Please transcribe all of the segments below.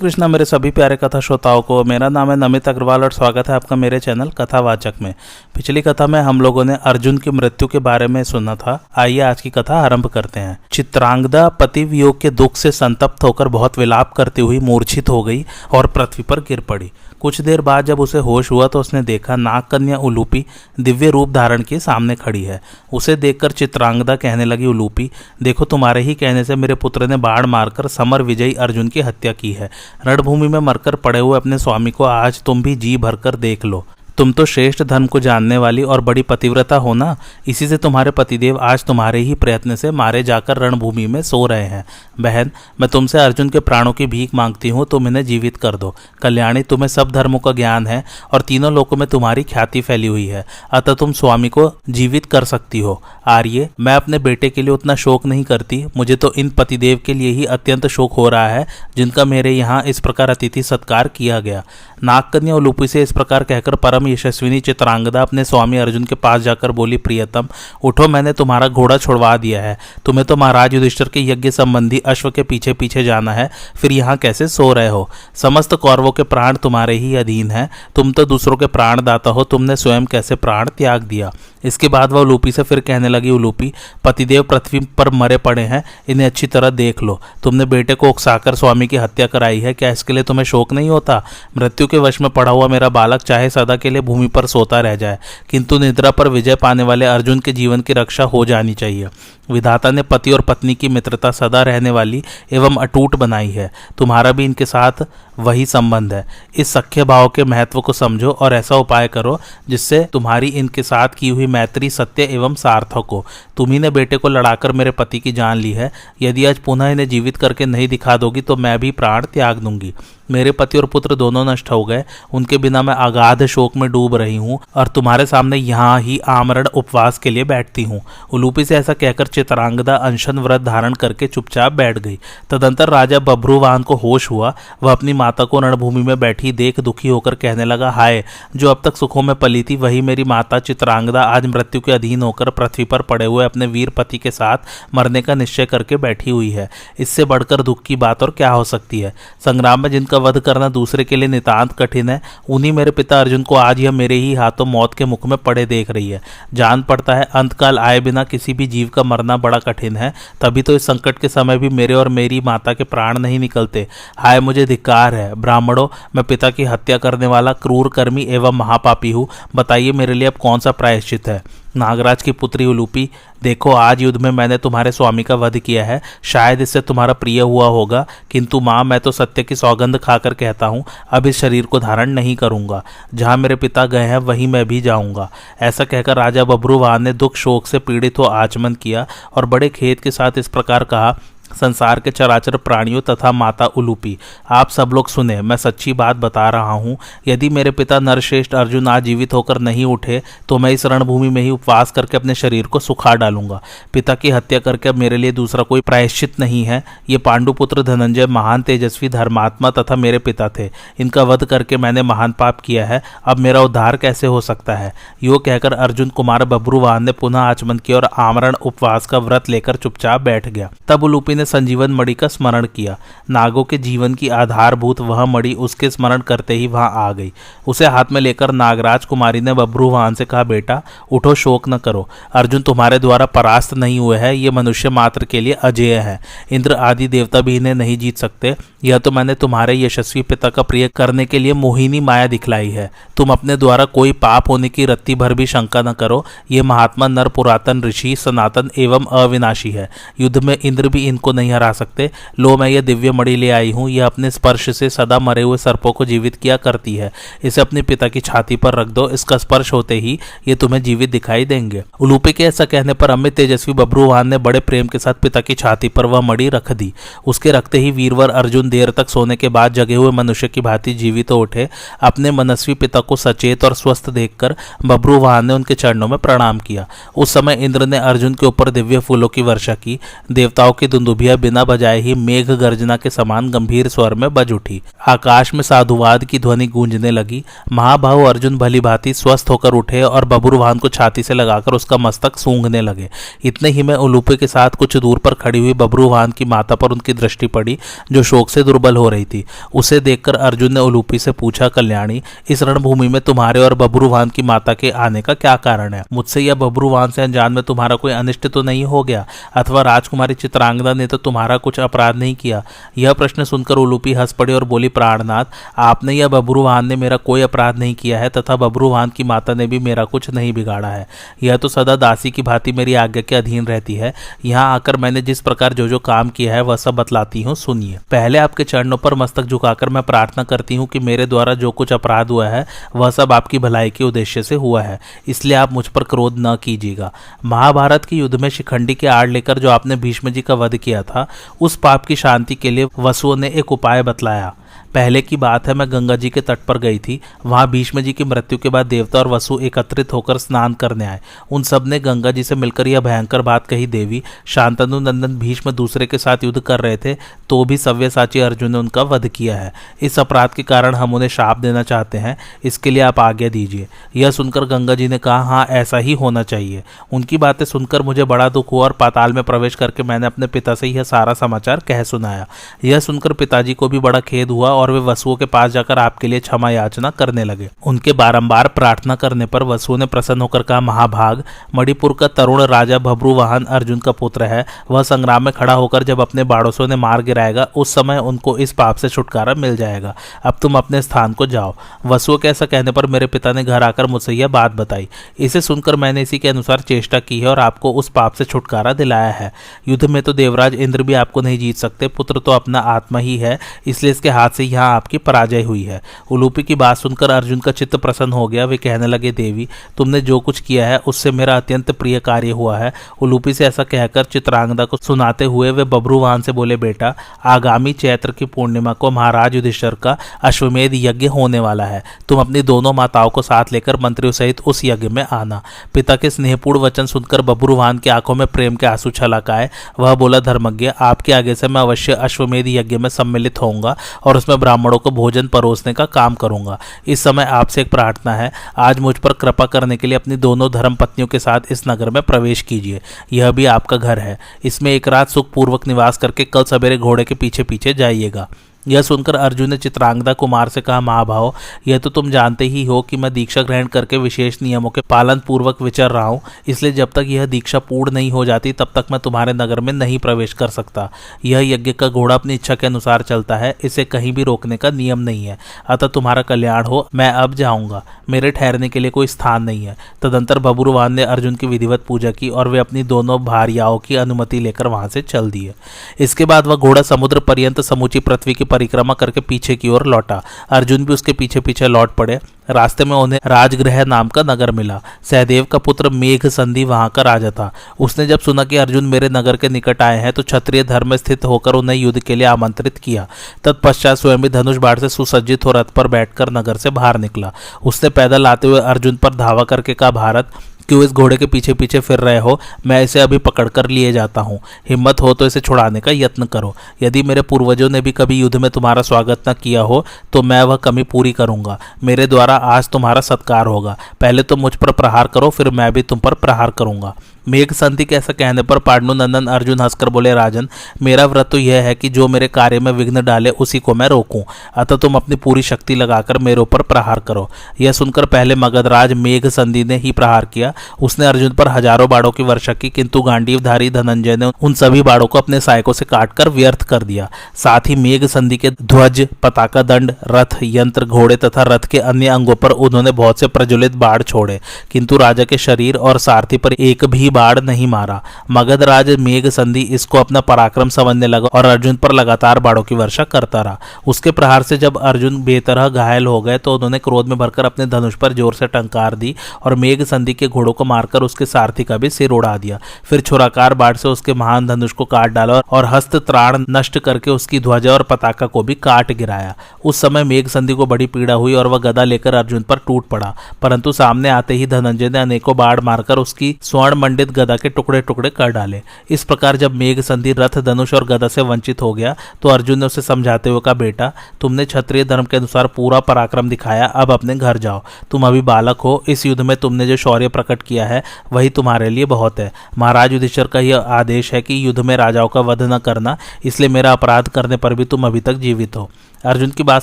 कृष्णा मेरे सभी प्यारे कथा श्रोताओं को, मेरा नाम है नमित अग्रवाल और स्वागत है आपका मेरे चैनल कथावाचक में। पिछली कथा में हम लोगों ने अर्जुन की मृत्यु के बारे में सुना था। आइए आज की कथा आरंभ करते हैं। चित्रांगदा पति वियोग के दुख से संतप्त होकर बहुत विलाप करती हुई मूर्छित हो गई और पृथ्वी पर गिर पड़ी। कुछ देर बाद जब उसे होश हुआ तो उसने देखा नागकन्या उलूपी दिव्य रूप धारण के सामने खड़ी है। उसे देखकर चित्रांगदा कहने लगी, उलूपी, देखो तुम्हारे ही कहने से मेरे पुत्र ने बाढ़ मारकर समर विजयी अर्जुन की हत्या की है। रणभूमि में मरकर पड़े हुए अपने स्वामी को आज तुम भी जी भरकर देख लो। तुम तो श्रेष्ठ धर्म को जानने वाली और बड़ी पतिव्रता हो ना? इसी से तुम्हारे पतिदेव आज तुम्हारे ही प्रयत्न से मारे जाकर रणभूमि में सो रहे हैं। बहन, मैं तुमसे अर्जुन के प्राणों की भीख मांगती हूँ, तुम इन्हें जीवित कर दो। कल्याणी, तुम्हें सब धर्मों का ज्ञान है और तीनों लोगों में तुम्हारी ख्याति फैली हुई है। अतः तुम स्वामी को जीवित कर सकती हो। आर्य, मैं अपने बेटे के लिए उतना शोक नहीं करती। मुझे तो इन पतिदेव के लिए ही अत्यंत शोक हो रहा है, जिनका मेरे यहाँ इस प्रकार अतिथि सत्कार किया गया। नागकन्या और लुपी से इस प्रकार कहकर परम यशस्विनी चित्रांगदा अपने स्वामी अर्जुन के पास जाकर बोली, प्रियतम, उठो, मैंने तुम्हारा घोड़ा छुड़वा दिया है। तुम्हें तो महाराज युधिष्ठर के यज्ञ संबंधी अश्व के पीछे पीछे जाना है, फिर यहाँ कैसे सो रहे हो? समस्त कौरवों के प्राण तुम्हारे ही अधीन है। तुम तो दूसरों के प्राण दाता हो, तुमने स्वयं कैसे प्राण त्याग दिया? इसके बाद वह उलूपी से फिर कहने लगी, उलूपी, पतिदेव पृथ्वी पर मरे पड़े हैं, इन्हें अच्छी तरह देख लो। तुमने बेटे को उकसाकर स्वामी की हत्या कराई है, क्या इसके लिए तुम्हें शोक नहीं होता? मृत्यु के वश में पड़ा हुआ मेरा बालक चाहे सदा के लिए भूमि पर सोता रह जाए, किंतु निद्रा पर विजय पाने वाले अर्जुन के जीवन की रक्षा हो जानी चाहिए। विधाता ने पति और पत्नी की मित्रता सदा रहने वाली एवं अटूट बनाई है। तुम्हारा भी इनके साथ वही संबंध है। इस सख्य भाव के महत्व को समझो और ऐसा उपाय करो जिससे तुम्हारी इनके साथ की हुई मैत्री सत्य एवं सार्थक हो। तुम्ही ने बेटे को लड़ाकर मेरे पति की जान ली है। यदि आज पुनः इन्हें जीवित करके नहीं दिखा दोगी तो मैं भी प्राण त्याग दूँगी। मेरे पति और पुत्र दोनों नष्ट हो गए। उनके बिना मैं अगाध शोक में डूब रही हूँ और तुम्हारे सामने यहाँ ही आमरण उपवास के लिए बैठती हूँ। उलूपी से ऐसा कहकर चित्रांगदा अनशन व्रत धारण करके चुपचाप बैठ गई। तदंतर राजा बभ्रुवाहन को होश हुआ। वह अपनी माता को रणभूमि में बैठी देख दुखी होकर कहने लगा, हाय, जो अब तक सुखों में पली थी, वही मेरी माता चित्रांगदा आज मृत्यु के अधीन होकर पृथ्वी पर पड़े हुए अपने वीर पति के साथ मरने का निश्चय करके बैठी हुई है। इससे बढ़कर दुख की बात और क्या हो सकती है? संग्राम में जिनका वध करना दूसरे के लिए नितांत कठिन है, उन्हीं मेरे पिता अर्जुन को आज यह मेरे ही हाथों मौत के मुख में पड़े देख रही है। जान पड़ता है, अंतकाल आए बिना किसी भी जीव का मरना बड़ा कठिन है, तभी तो इस संकट के समय भी मेरे और मेरी माता के प्राण नहीं निकलते। हाय, मुझे धिकार है। ब्राह्मणों, मैं पिता की हत्या करने वाला क्रूर कर्मी एवं महापापी हूँ। बताइए मेरे लिए अब कौन सा प्रायश्चित है? नागराज की पुत्री उलूपी, देखो आज युद्ध में मैंने तुम्हारे स्वामी का वध किया है, शायद इससे तुम्हारा प्रिय हुआ होगा, किंतु माँ, मैं तो सत्य की सौगंध खाकर कहता हूँ, अब इस शरीर को धारण नहीं करूँगा, जहाँ मेरे पिता गए हैं, वहीं मैं भी जाऊँगा। ऐसा कहकर राजा बब्रुवान ने दुख शोक से पीड़ित हो आचमन किया, और बड़े खेत के साथ इस प्रकार कहा संसार के चराचर प्राणियों तथा माता उलूपी। आप सब लोग सुने, मैं सच्ची बात बता रहा हूँ, यदि मेरे पिता नरश्रेष्ठ अर्जुन आजीवित होकर नहीं उठे तो मैं इस रणभूमि में ही उपवास करके अपने शरीर को सुखा डालूँगा। पिता की हत्या करके अब मेरे लिए दूसरा कोई प्रायश्चित नहीं है। ये पांडुपुत्र धनंजय महान तेजस्वी धर्मात्मा तथा मेरे पिता थे। इनका वध करके मैंने महान पाप किया है। अब मेरा उद्धार कैसे हो सकता है? यो कहकर अर्जुन कुमार बब्रुवाहन ने पुनः आचमन किया और आमरण उपवास का व्रत लेकर चुपचाप बैठ गया। तब उलूपी ने संजीवन मणि का स्मरण किया। नागों के जीवन की आधारभूत वह मणि उसके स्मरण करते ही वहाँ आ गई। उसे हाथ में लेकर नागराज कुमारी ने बब्रुवाहन से कहा, बेटा, उठो, शोक न करो। अर्जुन तुम्हारे द्वारा परास्त नहीं हुए हैं। ये मनुष्य मात्र के लिए अजय है। इंद्र आदि देवता भी इन्हें नहीं जीत सकते। यह तो मैंने तुम्हारे यशस्वी पिता का प्रिय करने के लिए मोहिनी माया दिखलाई है। तुम अपने द्वारा कोई पाप होने की रत्ती भर भी शंका न करो। ये महात्मा नर पुरातन ऋषि, सनातन एवं अविनाशी है। युद्ध में इंद्र भी इनको नहीं हरा सकते। लो, मैं ये दिव्य मणि ले आई हूँ। यह अपने स्पर्श से सदा मरे हुए सर्पों को जीवित किया करती है। इसे अपने पिता की छाती पर रख दो। इसका स्पर्श होते ही ये तुम्हें जीवित दिखाई देंगे। उलूपे के ऐसा कहने पर अमित तेजस्वी बब्रुवान ने बड़े प्रेम के साथ पिता की छाती पर वह मणि रख दी। उसके रखते ही वीरवर अर्जुन देर तक सोने के बाद जगे हुए मनुष्य की भांति जीवित तो उठे। अपने मनस्वी पिता को सचेत और स्वस्थ देखकर बब्रुवाहन ने उनके चरणों में प्रणाम किया। उस समय इंद्र ने अर्जुन के ऊपर दिव्य फूलों की वर्षा की। देवताओं की दुंदुभी दुभिया बिना बजाए ही मेघ गर्जना के समान गंभीर स्वर में बज उठी। आकाश में साधुवाद की ध्वनि गूंजने लगी। महाभाव अर्जुन भली भांति स्वस्थ होकर उठे और बबुरुवान को छाती से लगाकर उसका मस्तक सूंघने लगे। इतने ही में उलूपे के साथ कुछ दूर पर खड़ी हुई बबरुवान की माता पर उनकी दृष्टि पड़ी, जो शोक से दुर्बल हो रही थी। उसे देखकर अर्जुन ने उलूपी से पूछा, कल्याणी, इस रणभूमि में तुम्हारे और बबरुवान की माता के आने का क्या कारण है? मुझसे या बबरुवान से अनजान में तुम्हारा कोई अनिष्ट तो नहीं हो गया? अथवा राजकुमारी चित्रांगदा ने तो तुम्हारा कुछ अपराध नहीं किया। यह प्रश्न सुनकर उलूपी हंस पड़ी और बोली, प्राणनाथ, आपने या बबरुवान ने मेरा कोई अपराध नहीं किया है तथा बबरुवान की माता ने भी मेरा कुछ नहीं बिगाड़ा है। यह तो सदा दासी की भांति मेरी आज्ञा के अधीन रहती है। यहाँ आकर मैंने जिस प्रकार जो जो काम किया है, वह सब बतलाती हूँ, सुनिए। पहले आपके चरणों पर मस्तक झुकाकर मैं प्रार्थना करती हूँ कि मेरे द्वारा जो कुछ अपराध हुआ है, वह सब आपकी भलाई के उद्देश्य से हुआ है। इसलिए आप मुझ पर क्रोध न कीजिएगा। महाभारत के युद्ध में शिखंडी के आड़ लेकर जो आपने भीष्म जी का वध किया था उस पाप की शांति के लिए वसुओं ने एक उपाय बतलाया। पहले की बात है, मैं गंगा जी के तट पर गई थी। वहाँ भीष्म जी की मृत्यु के बाद देवता और वसु एकत्रित होकर स्नान करने आए। उन सबने गंगा जी से मिलकर यह भयंकर बात कही, देवी, शांतनु नंदन भीष्म दूसरे के साथ युद्ध कर रहे थे तो भी सव्यसाची अर्जुन ने उनका वध किया है। इस अपराध के कारण हम उन्हें शाप देना चाहते हैं। इसके लिए आप आज्ञा दीजिए। यह सुनकर गंगा जी ने कहा हाँ ऐसा ही होना चाहिए। उनकी बातें सुनकर मुझे बड़ा दुख हुआ और पाताल में प्रवेश करके मैंने अपने पिता से यह सारा समाचार कह सुनाया। यह सुनकर पिताजी को भी बड़ा खेद हुआ और वे वसुओं के पास जाकर आपके लिए क्षमा याचना करने लगे। उनके बारंबार प्रार्थना करने पर वसुओं ने प्रसन्न होकर कहा, महाभाग, मणिपुर का तरुण राजा भब्रू वाहन अर्जुन का पुत्र है। वह संग्राम में खड़ा होकर जब अपने बाड़ोसों ने मार गिराएगा, उस समय उनको इस पाप से छुटकारा मिल जाएगा। अब तुम अपने स्थान को जाओ वसुओं के ऐसा कहने पर मेरे पिता ने घर आकर मुझसे यह बात बताई। इसे सुनकर मैंने इसी के अनुसार चेष्टा की है और आपको उस पाप से छुटकारा दिलाया है। युद्ध में तो देवराज इंद्र भी आपको नहीं जीत सकते, पुत्र तो अपना आत्मा ही है, इसलिए इसके हाथ से यहाँ आपकी पराजय हुई है। उलूपी की बात सुनकर अर्जुन का चित्त प्रसन्न हो गया। वे कहने लगे, देवी, तुमने जो कुछ किया है, उससे मेरा अत्यंत प्रिय कार्य हुआ है। उलूपी से ऐसा कहकर चित्रांगदा को सुनाते हुए वे बब्रुवान से बोले, बेटा, आगामी चैत्र की पूर्णिमा को महाराज युधिष्ठर का अश्वमेध यज्ञ होने वाला है। तुम अपनी दोनों माताओं को साथ लेकर मंत्रियों सहित उस यज्ञ में आना। पिता के स्नेहपूर्ण वचन सुनकर बब्रुवान की आँखों में प्रेम के आँसू छलक आए। वह बोला, धर्मज्ञ, आपके आगे से मैं अवश्य अश्वमेध यज्ञ में सम्मिलित होऊँगा और उसमें ब्राह्मणों को भोजन परोसने का काम करूँगा। इस समय आपसे एक प्रार्थना है। आज मुझ पर कृपा करने के लिए अपनी दोनों धर्म पत्नियों के साथ इस नगर में प्रवेश कीजिए। यह भी आपका घर है। इसमें एक रात सुखपूर्वक निवास करके कल सवेरे घोड़े के पीछे पीछे जाइएगा। यह सुनकर अर्जुन ने चित्रांगदा कुमार से कहा महाभाव यह तो तुम जानते ही हो कि मैं दीक्षा ग्रहण करके विशेष नियमों के पालन पूर्वक विचर रहा हूँ। इसलिए जब तक यह दीक्षा पूर्ण नहीं हो जाती, तब तक मैं तुम्हारे नगर में नहीं प्रवेश कर सकता। यह यज्ञ का घोड़ा अपनी इच्छा के अनुसार चलता है, इसे कहीं भी रोकने का नियम नहीं है। अतः तुम्हारा कल्याण हो, मैं अब जाऊँगा। मेरे ठहरने के लिए कोई स्थान नहीं है। तदंतर बबुरवान ने अर्जुन की विधिवत पूजा की और वे अपनी दोनों भारियाओं की अनुमति लेकर वहाँ से चल दिए। इसके बाद वह घोड़ा समुद्र पर्यंत समूची पृथ्वी की परिक्रमा करके पीछे की ओर लौटा। अर्जुन भी उसके पीछे पीछे लौट पड़े। रास्ते में उन्हें राजगृह नाम का नगर मिला। सहदेव का पुत्र मेघ संधि वहाँ का राजा था। उसने जब सुना कि अर्जुन मेरे नगर के निकट आए हैं तो क्षत्रिय धर्म में स्थित होकर उन्हें युद्ध के लिए आमंत्रित किया। तत्पश्चात स्वयं भी धनुष बाढ़ से सुसज्जित हो रथ पर बैठकर नगर से बाहर निकला। उसने पैदल आते हुए अर्जुन पर धावा करके कहा, भारत क्यों इस घोड़े के पीछे पीछे फिर रहे हो? मैं इसे अभी पकड़ कर लिए जाता हूँ। हिम्मत हो तो इसे छुड़ाने का यत्न करो। यदि मेरे पूर्वजों ने भी कभी युद्ध में तुम्हारा स्वागत न किया हो तो मैं वह कमी पूरी करूँगा। मेरे द्वारा आज तुम्हारा सत्कार होगा। पहले तुम मुझ पर प्रहार करो, फिर मैं भी तुम पर प्रहार करूँगा। मेघ संधि के ऐसा कहने पर पांडु नंदन, अर्जुन हंसकर बोले, राजन, मेरा व्रत तो यह है कि जो मेरे कार्य में विघ्न डाले, उसी को मैं रोकूं। अतः तुम अपनी पूरी शक्ति लगाकर मेरे ऊपर प्रहार करो। यह सुनकर पहले मगधराज मेघ संधि ने ही प्रहार किया। उसने अर्जुन पर हज़ारों बाड़ों की वर्षा की, किंतु गांडीवधारी धनंजय ने उन सभी बाड़ों को अपने सहायकों से काटकर व्यर्थ कर दिया। साथ ही मेघ संधि के ध्वज, पताका दंड, रथ, यंत्र, घोड़े तथा रथ के अन्य अंगों पर उन्होंने बहुत से प्रज्वलित बाढ़ छोड़े। किंतु राजा के शरीर और सारथी पर एक भी बाढ़ नहीं मारा। मगधराज मेघ संधि इसको अपना पराक्रम समझने लगा और अर्जुन पर लगातार बाड़ों की वर्षा करता रहा। उसके प्रहार से जब अर्जुन बेतरह घायल हो गए तो उन्होंने क्रोध में भरकर अपने धनुष पर ज़ोर से टंकार दी और मेघ संधि के घोड़ों को मारकर उसके सारथी का भी सिर उड़ा दिया। फिर छुराकार बाढ़ से उसके महान धनुष को काट डाला और हस्त त्राण नष्ट करके उसकी ध्वजा और पताका को भी काट गिराया। उस समय मेघ संधि को बड़ी पीड़ा हुई और वह गदा लेकर अर्जुन पर टूट पड़ा। परंतु सामने आते ही धनंजय ने अनेकों बाढ़ मारकर उसकी स्वर्ण खंडित गदा के टुकड़े टुकड़े कर डाले। इस प्रकार जब मेघ, संधि, रथ, धनुष और गदा से वंचित हो गया तो अर्जुन ने उसे समझाते हुए कहा, बेटा, तुमने क्षत्रिय धर्म के अनुसार पूरा पराक्रम दिखाया, अब अपने घर जाओ। तुम अभी बालक हो, इस युद्ध में तुमने जो शौर्य प्रकट किया है, वही तुम्हारे लिए बहुत है। महाराज युधिष्ठर का यह आदेश है कि युद्ध में राजाओं का वध न करना, इसलिए मेरा अपराध करने पर भी तुम अभी तक जीवित हो। अर्जुन की बात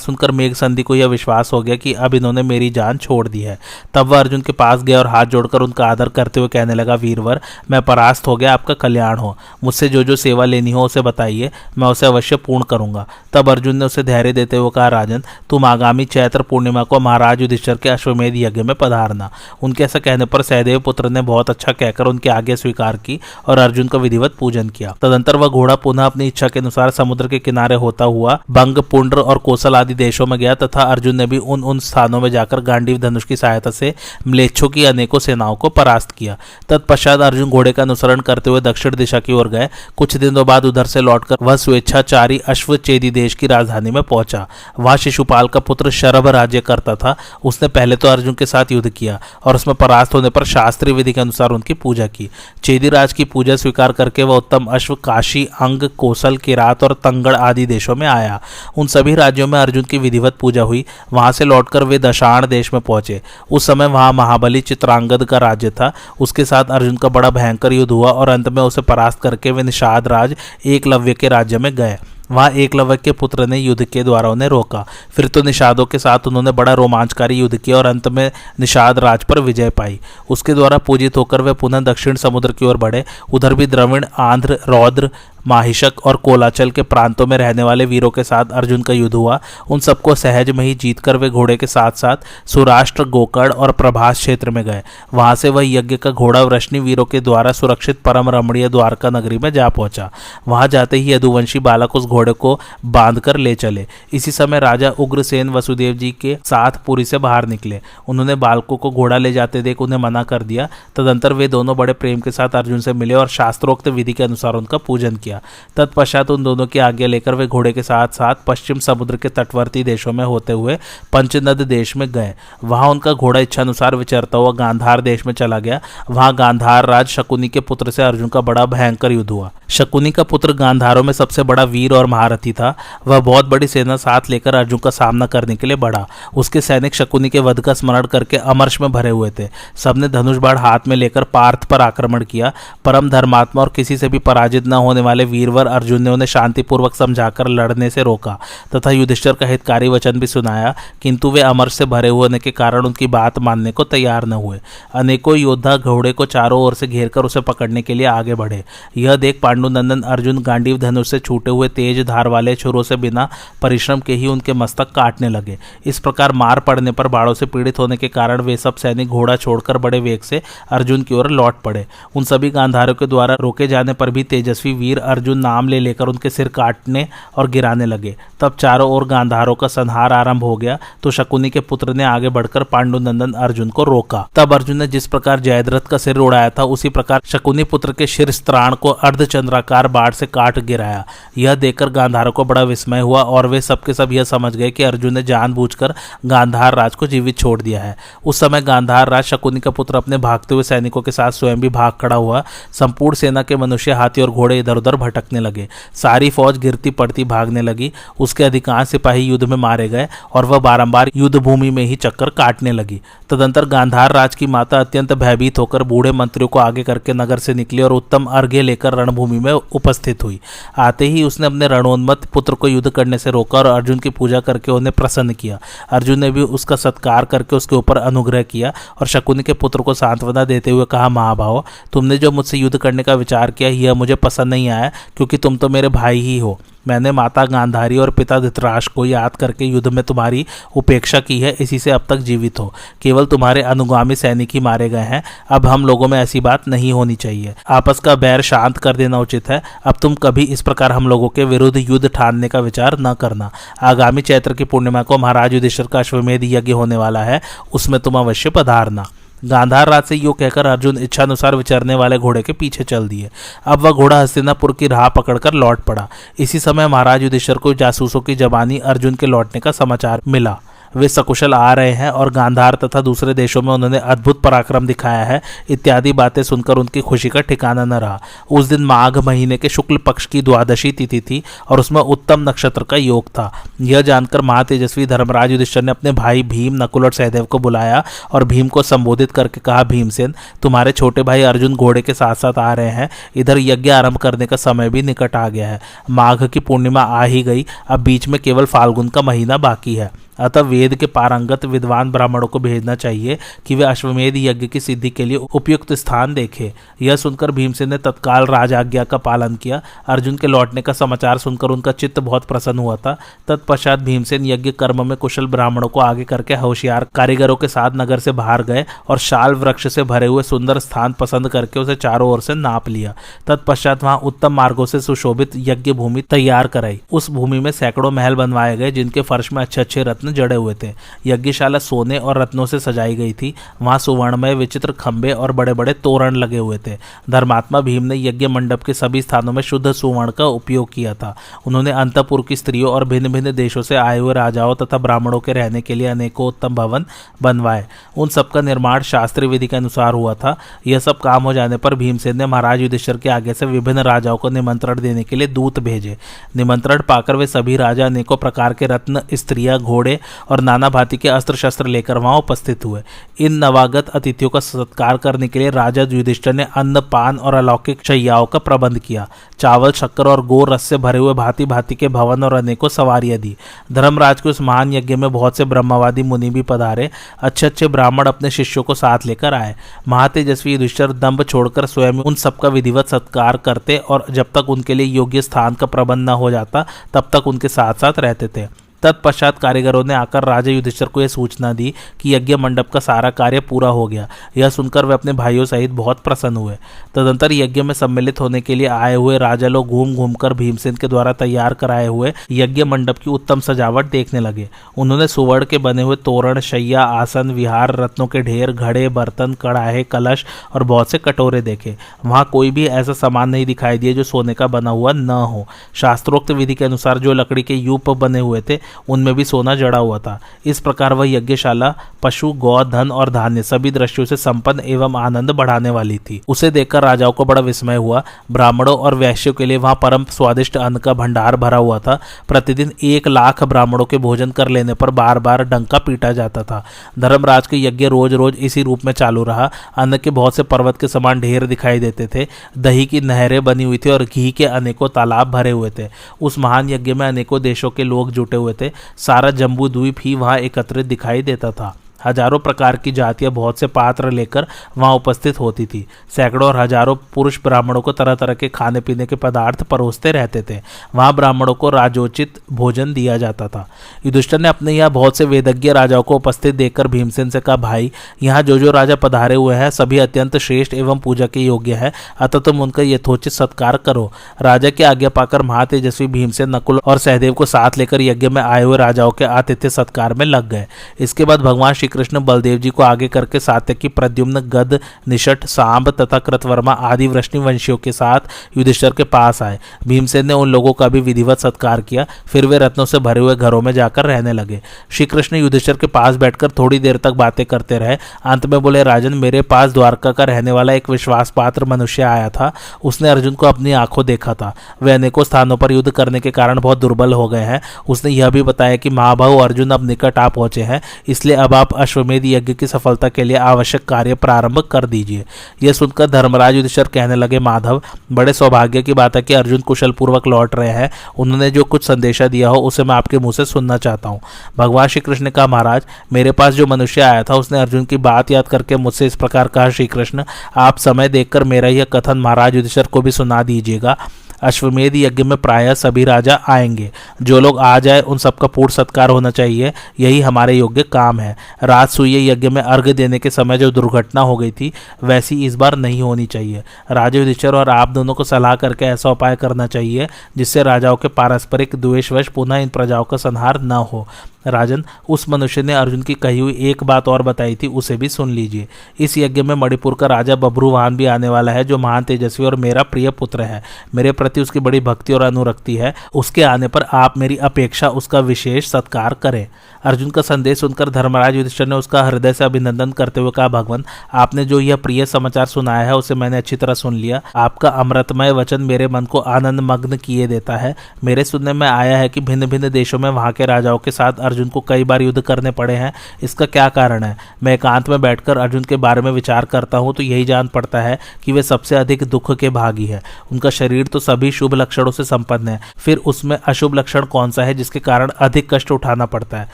सुनकर मेघ संधि को यह विश्वास हो गया कि अब इन्होंने मेरी जान छोड़ दी है। तब वह अर्जुन के पास गया और हाथ जोड़कर उनका आदर करते हुए कहने लगा, वीरवर, मैं परास्त हो गया, आपका कल्याण हो। मुझसे जो जो सेवा लेनी हो उसे बताइए, मैं उसे अवश्य पूर्ण करूँगा। तब अर्जुन ने उसे धैर्य देते हुए कहा, राजन, तुम आगामी चैत्र पूर्णिमा को महाराज युधिष्ठर के अश्वमेध यज्ञ में पधारना। उनके ऐसा कहने पर सहदेव पुत्र ने बहुत अच्छा कहकर उनकी आज्ञा स्वीकार की और अर्जुन का विधिवत पूजन किया। तदंतर वह घोड़ा पुनः अपनी इच्छा के अनुसार समुद्र के किनारे होता हुआ बंग पुंड्र और कौशल आदि देशों में गया तथा अर्जुन ने भी उन उन स्थानों में जाकर गांडीव धनुष की सहायता से म्लेच्छों की अनेकों सेनाओं को परास्त किया। तत्पश्चात अर्जुन घोड़े का अनुसरण करते हुए दक्षिण दिशा की ओर गए। कुछ दिनों बाद उधर से लौटकर वह स्वेच्छाचारी अश्व चेदी देश की राजधानी में पहुँचा। वहाँ शिशुपाल का पुत्र शरभ राज्य करता था। उसने पहले तो अर्जुन के साथ युद्ध किया और उसमें परास्त होने पर शास्त्रीय विधि के अनुसार उनकी पूजा की। चेदी राज की पूजा स्वीकार करके वह उत्तम अश्व काशी अंग, कोसल, किरात और तंगड़ आदि देशों में आया। उन सभी राज्यों में अर्जुन की विधिवत पूजा हुई। वहाँ से लौटकर वे दशाण देश में पहुँचे। उस समय वहाँ महाबली चित्रांगद का राज्य था। उसके साथ अर्जुन का बड़ा भयंकर युद्ध हुआ और अंत में उसे परास्त करके वे निषाद राज एकलव्य के राज्य में गए। वहाँ एकलव्य के पुत्र ने युद्ध के द्वारा उन्हें रोका। फिर तो निषादों के साथ उन्होंने बड़ा रोमांचकारी युद्ध किया और अंत में निषाद राज पर विजय पाई। उसके द्वारा पूजित होकर वे पुनः दक्षिण समुद्र की ओर बढ़े। उधर भी द्रविण आंध्र, रौद्र माहिषक और कोलाचल के प्रांतों में रहने वाले वीरों के साथ अर्जुन का युद्ध हुआ। उन सबको सहज में ही जीतकर वे घोड़े के साथ साथ सुराष्ट्र, गोकर्ण और प्रभास क्षेत्र में गए। वहाँ से वह यज्ञ का घोड़ा वृष्णि वीरों के द्वारा सुरक्षित परम रमणीय द्वारका नगरी में जा पहुँचा। वहाँ जाते ही यदुवंशी बालक उस घोड़े को बांधकर ले चले। इसी समय राजा उग्रसेन वसुदेव जी के साथ पुरी से बाहर निकले। उन्होंने बालकों को घोड़ा ले जाते देख उन्हें मना कर दिया। तदंतर वे दोनों बड़े प्रेम के साथ अर्जुन से मिले और शास्त्रोक्त विधि के अनुसार उनका पूजन किया। तत्पश्चात उन दोनों की आज्ञा लेकर वे घोड़े के साथ साथ पश्चिम समुद्र के तटवर्ती देशों में होते हुए पंचनद देश में गए। वहाँ उनका घोड़ा इच्छानुसार विचरता हुआ गांधार देश में चला गया। वहाँ गांधार राज शकुनी के पुत्र से अर्जुन का बड़ा भयंकर युद्ध हुआ। शकुनी का पुत्र गांधारों में सबसे बड़ा वीर और महारथी था। वह बहुत बड़ी सेना साथ लेकर अर्जुन का सामना करने के लिए बढ़ा। उसके सैनिक शकुनी के वध का स्मरण करके अमर्श में भरे हुए थे। सबने धनुष बाढ़ हाथ में लेकर पार्थ पर आक्रमण किया। परम धर्मात्मा और किसी से भी पराजित न होने वाले वीरवर अर्जुन ने उन्हें शांतिपूर्वक समझाकर लड़ने से रोका। तथा युधिष्ठर का हितकारी वचन भी सुनाया, किंतु वे अमर से भरे होने के कारण उनकी बात मानने को तैयार न हुए। अनेकों योद्धा घोड़े को चारों ओर से घेरकर उसे पकड़ने के लिए आगे बढ़े। यह देख पांडुनंदन अर्जुन गांडीव धनुष से छूटे हुए तेज धार वाले छुरों से बिना परिश्रम के ही उनके मस्तक काटने लगे। इस प्रकार मार पड़ने पर बाड़ों से पीड़ित होने के कारण वे सब सैनिक घोड़ा छोड़कर बड़े वेग से अर्जुन की ओर लौट पड़े। उन सभी गांधारों के द्वारा रोके जाने पर भी तेजस्वी वीर अर्जुन नाम ले लेकर उनके सिर काटने और गिराने लगे। तब चारों ओर गांधारों का संहार आरंभ हो गया तो शकुनी के पुत्र ने आगे बढ़कर पांडुनंदन अर्जुन को रोका। तब अर्जुन ने जिस प्रकार जयद्रथ का सिर उड़ाया था, उसी प्रकार शकुनी पुत्र के शिर स्त्राण को अर्धचंद्राकार बाढ़ से काट गिराया। यह देखकर गांधारों को बड़ा विस्मय हुआ और वे सबके सब यह समझ गए कि अर्जुन ने जानबूझकर गांधार राज को जीवित छोड़ दिया है। उस समय गांधार राज शकुनी का पुत्र अपने भागते हुए सैनिकों के साथ स्वयं भी भाग खड़ा हुआ। संपूर्ण सेना के मनुष्य हाथी और घोड़े इधर उधर भटकने लगे। सारी फौज गिरती पड़ती भागने लगी। उसके अधिकांश सिपाही युद्ध में मारे गए और वह बारंबार युद्ध भूमि में ही चक्कर काटने लगी। तदंतर गांधार राज की माता अत्यंत भयभीत होकर बूढ़े मंत्रियों को आगे करके नगर से निकली और उत्तम अर्घ्य लेकर रणभूमि में उपस्थित हुई। आते ही उसने अपने रणोन्मत पुत्र को युद्ध करने से रोका और अर्जुन की पूजा करके उन्हें प्रसन्न किया। अर्जुन ने भी उसका सत्कार करके उसके ऊपर अनुग्रह किया और शकुनी के पुत्र को सांत्वना देते हुए कहा, महाभाव, तुमने जो मुझसे युद्ध करने का विचार किया, यह मुझे पसंद नहीं आया। क्योंकि तुम तो मेरे भाई ही हो। मैंने माता गांधारी और पिता धृतराज को याद करके युद्ध में तुम्हारी उपेक्षा की है, इसी से अब तक जीवित हो। केवल तुम्हारे अनुगामी सैनिक ही मारे गए हैं। अब हम लोगों में ऐसी बात नहीं होनी चाहिए। आपस का बैर शांत कर देना उचित है। अब तुम कभी इस प्रकार हम लोगों के विरुद्ध युद्ध ठानने का विचार न करना। आगामी चैत्र की पूर्णिमा को महाराज युधिष्ठर का अश्वमेध यज्ञ होने वाला है। उसमें तुम अवश्य पधारना। गांधार राज से यो कहकर अर्जुन इच्छानुसार विचरने वाले घोड़े के पीछे चल दिए। अब वह घोड़ा हस्तिनापुर की राह पकड़कर लौट पड़ा। इसी समय महाराज युधिष्ठर को जासूसों की जबानी अर्जुन के लौटने का समाचार मिला। वे सकुशल आ रहे हैं और गांधार तथा दूसरे देशों में उन्होंने अद्भुत पराक्रम दिखाया है। इत्यादि बातें सुनकर उनकी खुशी का ठिकाना न रहा। उस दिन माघ महीने के शुक्ल पक्ष की द्वादशी तिथि थी और उसमें उत्तम नक्षत्र का योग था। यह जानकर महातेजस्वी धर्मराज युधिष्ठर ने अपने भाई भीम, नकुल और सहदेव को बुलाया और भीम को संबोधित करके कहा भीमसेन तुम्हारे छोटे भाई अर्जुन घोड़े के साथ साथ आ रहे हैं। इधर यज्ञ आरंभ करने का समय भी निकट आ गया है। माघ की पूर्णिमा आ ही गई। अब बीच में केवल फाल्गुन का महीना बाकी है। अतः वेद के पारंगत विद्वान ब्राह्मणों को भेजना चाहिए कि वे अश्वमेध यज्ञ की सिद्धि के लिए उपयुक्त स्थान देखे। यह सुनकर भीमसेन ने तत्काल राज आज्ञा का पालन किया। अर्जुन के लौटने का समाचार सुनकर उनका चित्त बहुत प्रसन्न हुआ था। तत्पश्चात भीमसेन यज्ञ कर्म में कुशल ब्राह्मणों को आगे करके होशियार कारीगरों के साथ नगर से बाहर गए और शाल वृक्ष से भरे हुए सुंदर स्थान पसंद करके उसे चारों ओर से नाप लिया। तत्पश्चात वहाँ उत्तम मार्गों से सुशोभित यज्ञ भूमि तैयार कराई। उस भूमि में सैकड़ों महल बनवाए गए जिनके फर्श में अच्छे अच्छे रत्न जड़े हुए थे। यज्ञशाला सोने और रत्नों से सजाई गई थी। वहाँ सुवर्णमय, विचित्र खंबे और बड़े बड़े तोरण लगे हुए थे। धर्मात्मा भीम ने यज्ञ मंडप के सभी स्थानों में शुद्ध सुवर्ण का उपयोग किया था। उन्होंने अंतपुर की स्त्रियों और भिन्न भिन्न देशों से आए हुए राजाओं तथा ब्राह्मणों के रहने के लिए अनेकों उत्तम भवन बनवाए। उन सबका निर्माण शास्त्रीय विधि के अनुसार हुआ था। यह सब काम हो जाने पर भीमसेन ने महाराज युधिष्ठर के आगे से विभिन्न राजाओं को निमंत्रण देने के लिए दूत भेजे। निमंत्रण पाकर वे सभी राजा अनेकों प्रकार के रत्न, स्त्रियाँ, घोड़े और नाना भांति के अस्त्र शस्त्र लेकर वहाँ उपस्थित हुए। इन नवागत अतिथियों का सत्कार करने के लिए राजा युधिष्ठर ने अन्न पान और अलौकिक शैयाओं का प्रबंध किया। चावल, शक्कर और गो रस से भरे हुए भांति भांति के भवन और अनेकों सवारियाँ दी। धर्मराज के उस महान यज्ञ में बहुत से ब्रह्मवादी मुनि भी पधारे। अच्छे अच्छे ब्राह्मण अपने शिष्यों को साथ लेकर आए। महातेजस्वी युधिष्ठर दम्भ छोड़कर स्वयं उन सबका विधिवत सत्कार करते और जब तक उनके लिए योग्य स्थान का प्रबंध न हो जाता, तब तक उनके साथ साथ रहते थे। तत्पश्चात कारीगरों ने आकर राजा युधिष्ठर को यह सूचना दी कि यज्ञ मंडप का सारा कार्य पूरा हो गया। यह सुनकर वे अपने भाइयों सहित बहुत प्रसन्न हुए। तदंतर यज्ञ में सम्मिलित होने के लिए आए हुए राजा लोग घूम घूम कर भीमसेन के द्वारा तैयार कराए हुए यज्ञ मंडप की उत्तम सजावट देखने लगे। उन्होंने सुवर्ण के बने हुए तोरण, शैया, आसन, विहार, रत्नों के ढेर, घड़े, बर्तन कड़ाहे कलश और बहुत से कटोरे देखे। वहाँ कोई भी ऐसा सामान नहीं दिखाई दिया जो सोने का बना हुआ न हो। शास्त्रोक्त विधि के अनुसार जो लकड़ी के यूप बने हुए थे उनमें भी सोना जड़ा हुआ था। इस प्रकार वह यज्ञशाला, पशु गौ धन और धान्य सभी दृश्यों से संपन्न एवं आनंद बढ़ाने वाली थी। उसे देखकर राजाओं को बड़ा विस्मय हुआ। ब्राह्मणों और वैश्यों के लिए वहाँ परम स्वादिष्ट अन्न का भंडार भरा हुआ था। प्रतिदिन एक लाख ब्राह्मणों के भोजन कर लेने पर बार बार डंका पीटा जाता था। धर्मराज के यज्ञ रोज रोज इसी रूप में चालू रहा। अन्न के बहुत से पर्वत के समान ढेर दिखाई देते थे। दही की नहरें बनी हुई थी और घी के अनेकों तालाब भरे हुए थे। उस महान यज्ञ में अनेकों देशों के लोग जुटे हुए थे। सारा जम्बू द्वीप ही वहाँ एकत्रित दिखाई देता था। हज़ारों प्रकार की जातियाँ बहुत से पात्र लेकर वहाँ उपस्थित होती थी। सैकड़ों और हज़ारों पुरुष ब्राह्मणों को तरह तरह के खाने पीने के पदार्थ परोसते रहते थे। वहाँ ब्राह्मणों को राजोचित भोजन दिया जाता था। युधिष्ठर ने अपने यहाँ बहुत से वेदज्ञ राजाओं को उपस्थित देखकर भीमसेन से कहा, भाई, यहाँ जो जो राजा पधारे हुए हैं, सभी अत्यंत श्रेष्ठ एवं पूजा के योग्य है। अतः तुम उनका यथोचित सत्कार करो। राजा की आज्ञा पाकर महातेजस्वी भीमसेन नकुल और सहदेव को साथ लेकर यज्ञ में आए हुए राजाओं के आतिथ्य सत्कार में लग गए। इसके बाद भगवान श्री श्री कृष्ण बलदेव जी को आगे करके सात्यकी, प्रद्युम्न, गद निषट सांब तथा कृतवर्मा आदि वृष्णि वंशियों के साथ युधिष्ठर के पास आए। भीमसेन ने उन लोगों का भी विधिवत सत्कार किया। फिर वे रत्नों से भरे हुए घरों में जाकर रहने लगे। श्री कृष्ण युधिष्ठर के पास बैठकर थोड़ी देर तक बातें करते रहे। अंत में बोले, राजन, मेरे पास द्वारका का रहने वाला एक विश्वास पात्र मनुष्य आया था। उसने अर्जुन को अपनी आँखों देखा था। वे अनेकों स्थानों पर युद्ध करने के कारण बहुत दुर्बल हो गए हैं। उसने यह भी बताया कि महाभाव अर्जुन अब निकट आ पहुँचे हैं। इसलिए अब आप अश्वमेध यज्ञ की सफलता के लिए आवश्यक कार्य प्रारंभ कर दीजिए। यह सुनकर धर्मराज युधिष्ठर कहने लगे, माधव, बड़े सौभाग्य की बात है कि अर्जुन कुशल पूर्वक लौट रहे हैं। उन्होंने जो कुछ संदेशा दिया हो, उसे मैं आपके मुँह से सुनना चाहता हूँ। भगवान श्री कृष्ण ने कहा महाराज, मेरे पास जो मनुष्य आया था, उसने अर्जुन की बात याद करके मुझसे इस प्रकार कहा श्री कृष्ण आप समय देखकर मेरा यह कथन महाराज युधिष्ठर को भी सुना दीजिएगा। अश्वमेध यज्ञ में प्रायः सभी राजा आएँगे। जो लोग आ जाए, उन सबका पूर्ण सत्कार होना चाहिए। यही हमारे योग्य काम है। रात सुई यज्ञ में अर्घ देने के समय जो दुर्घटना हो गई थी, वैसी इस बार नहीं होनी चाहिए। राजा युधिष्ठर और आप दोनों को सलाह करके ऐसा उपाय करना चाहिए, जिससे राजाओं के पारस्परिक द्वेषवश पुनः इन प्रजाओं का संहार न हो। राजन, उस मनुष्य ने अर्जुन की कही हुई एक बात और बताई थी, उसे भी सुन लीजिए। इस यज्ञ में मणिपुर का राजा बब्रुवान भी आने वाला है, जो महान तेजस्वी और मेरा प्रिय पुत्र है। मेरे प्रति उसकी बड़ी भक्ति और अनुरक्ति है। उसके आने पर आप मेरी अपेक्षा उसका विशेष सत्कार करें। अर्जुन का संदेश सुनकर धर्मराज युधिष्ठर ने उसका हृदय से अभिनंदन करते हुए कहा, भगवान, आपने जो यह प्रिय समाचार सुनाया है, उसे मैंने अच्छी तरह सुन लिया। आपका अमृतमय वचन मेरे मन को आनंद मग्न किए देता है। मेरे सुनने में आया है कि भिन्न भिन्न देशों में वहाँ के राजाओं के साथ अर्जुन को कई बार युद्ध करने पड़े हैं। इसका क्या कारण है? मैं एकांत में बैठकर अर्जुन के बारे में विचार करता हूँ तो यही जान पड़ता है कि वे सबसे अधिक दुख के भागी है। उनका शरीर तो सभी शुभ लक्षणों से संपन्न है। फिर उसमें अशुभ लक्षण कौन सा है, जिसके कारण अधिक कष्ट उठाना पड़ता है?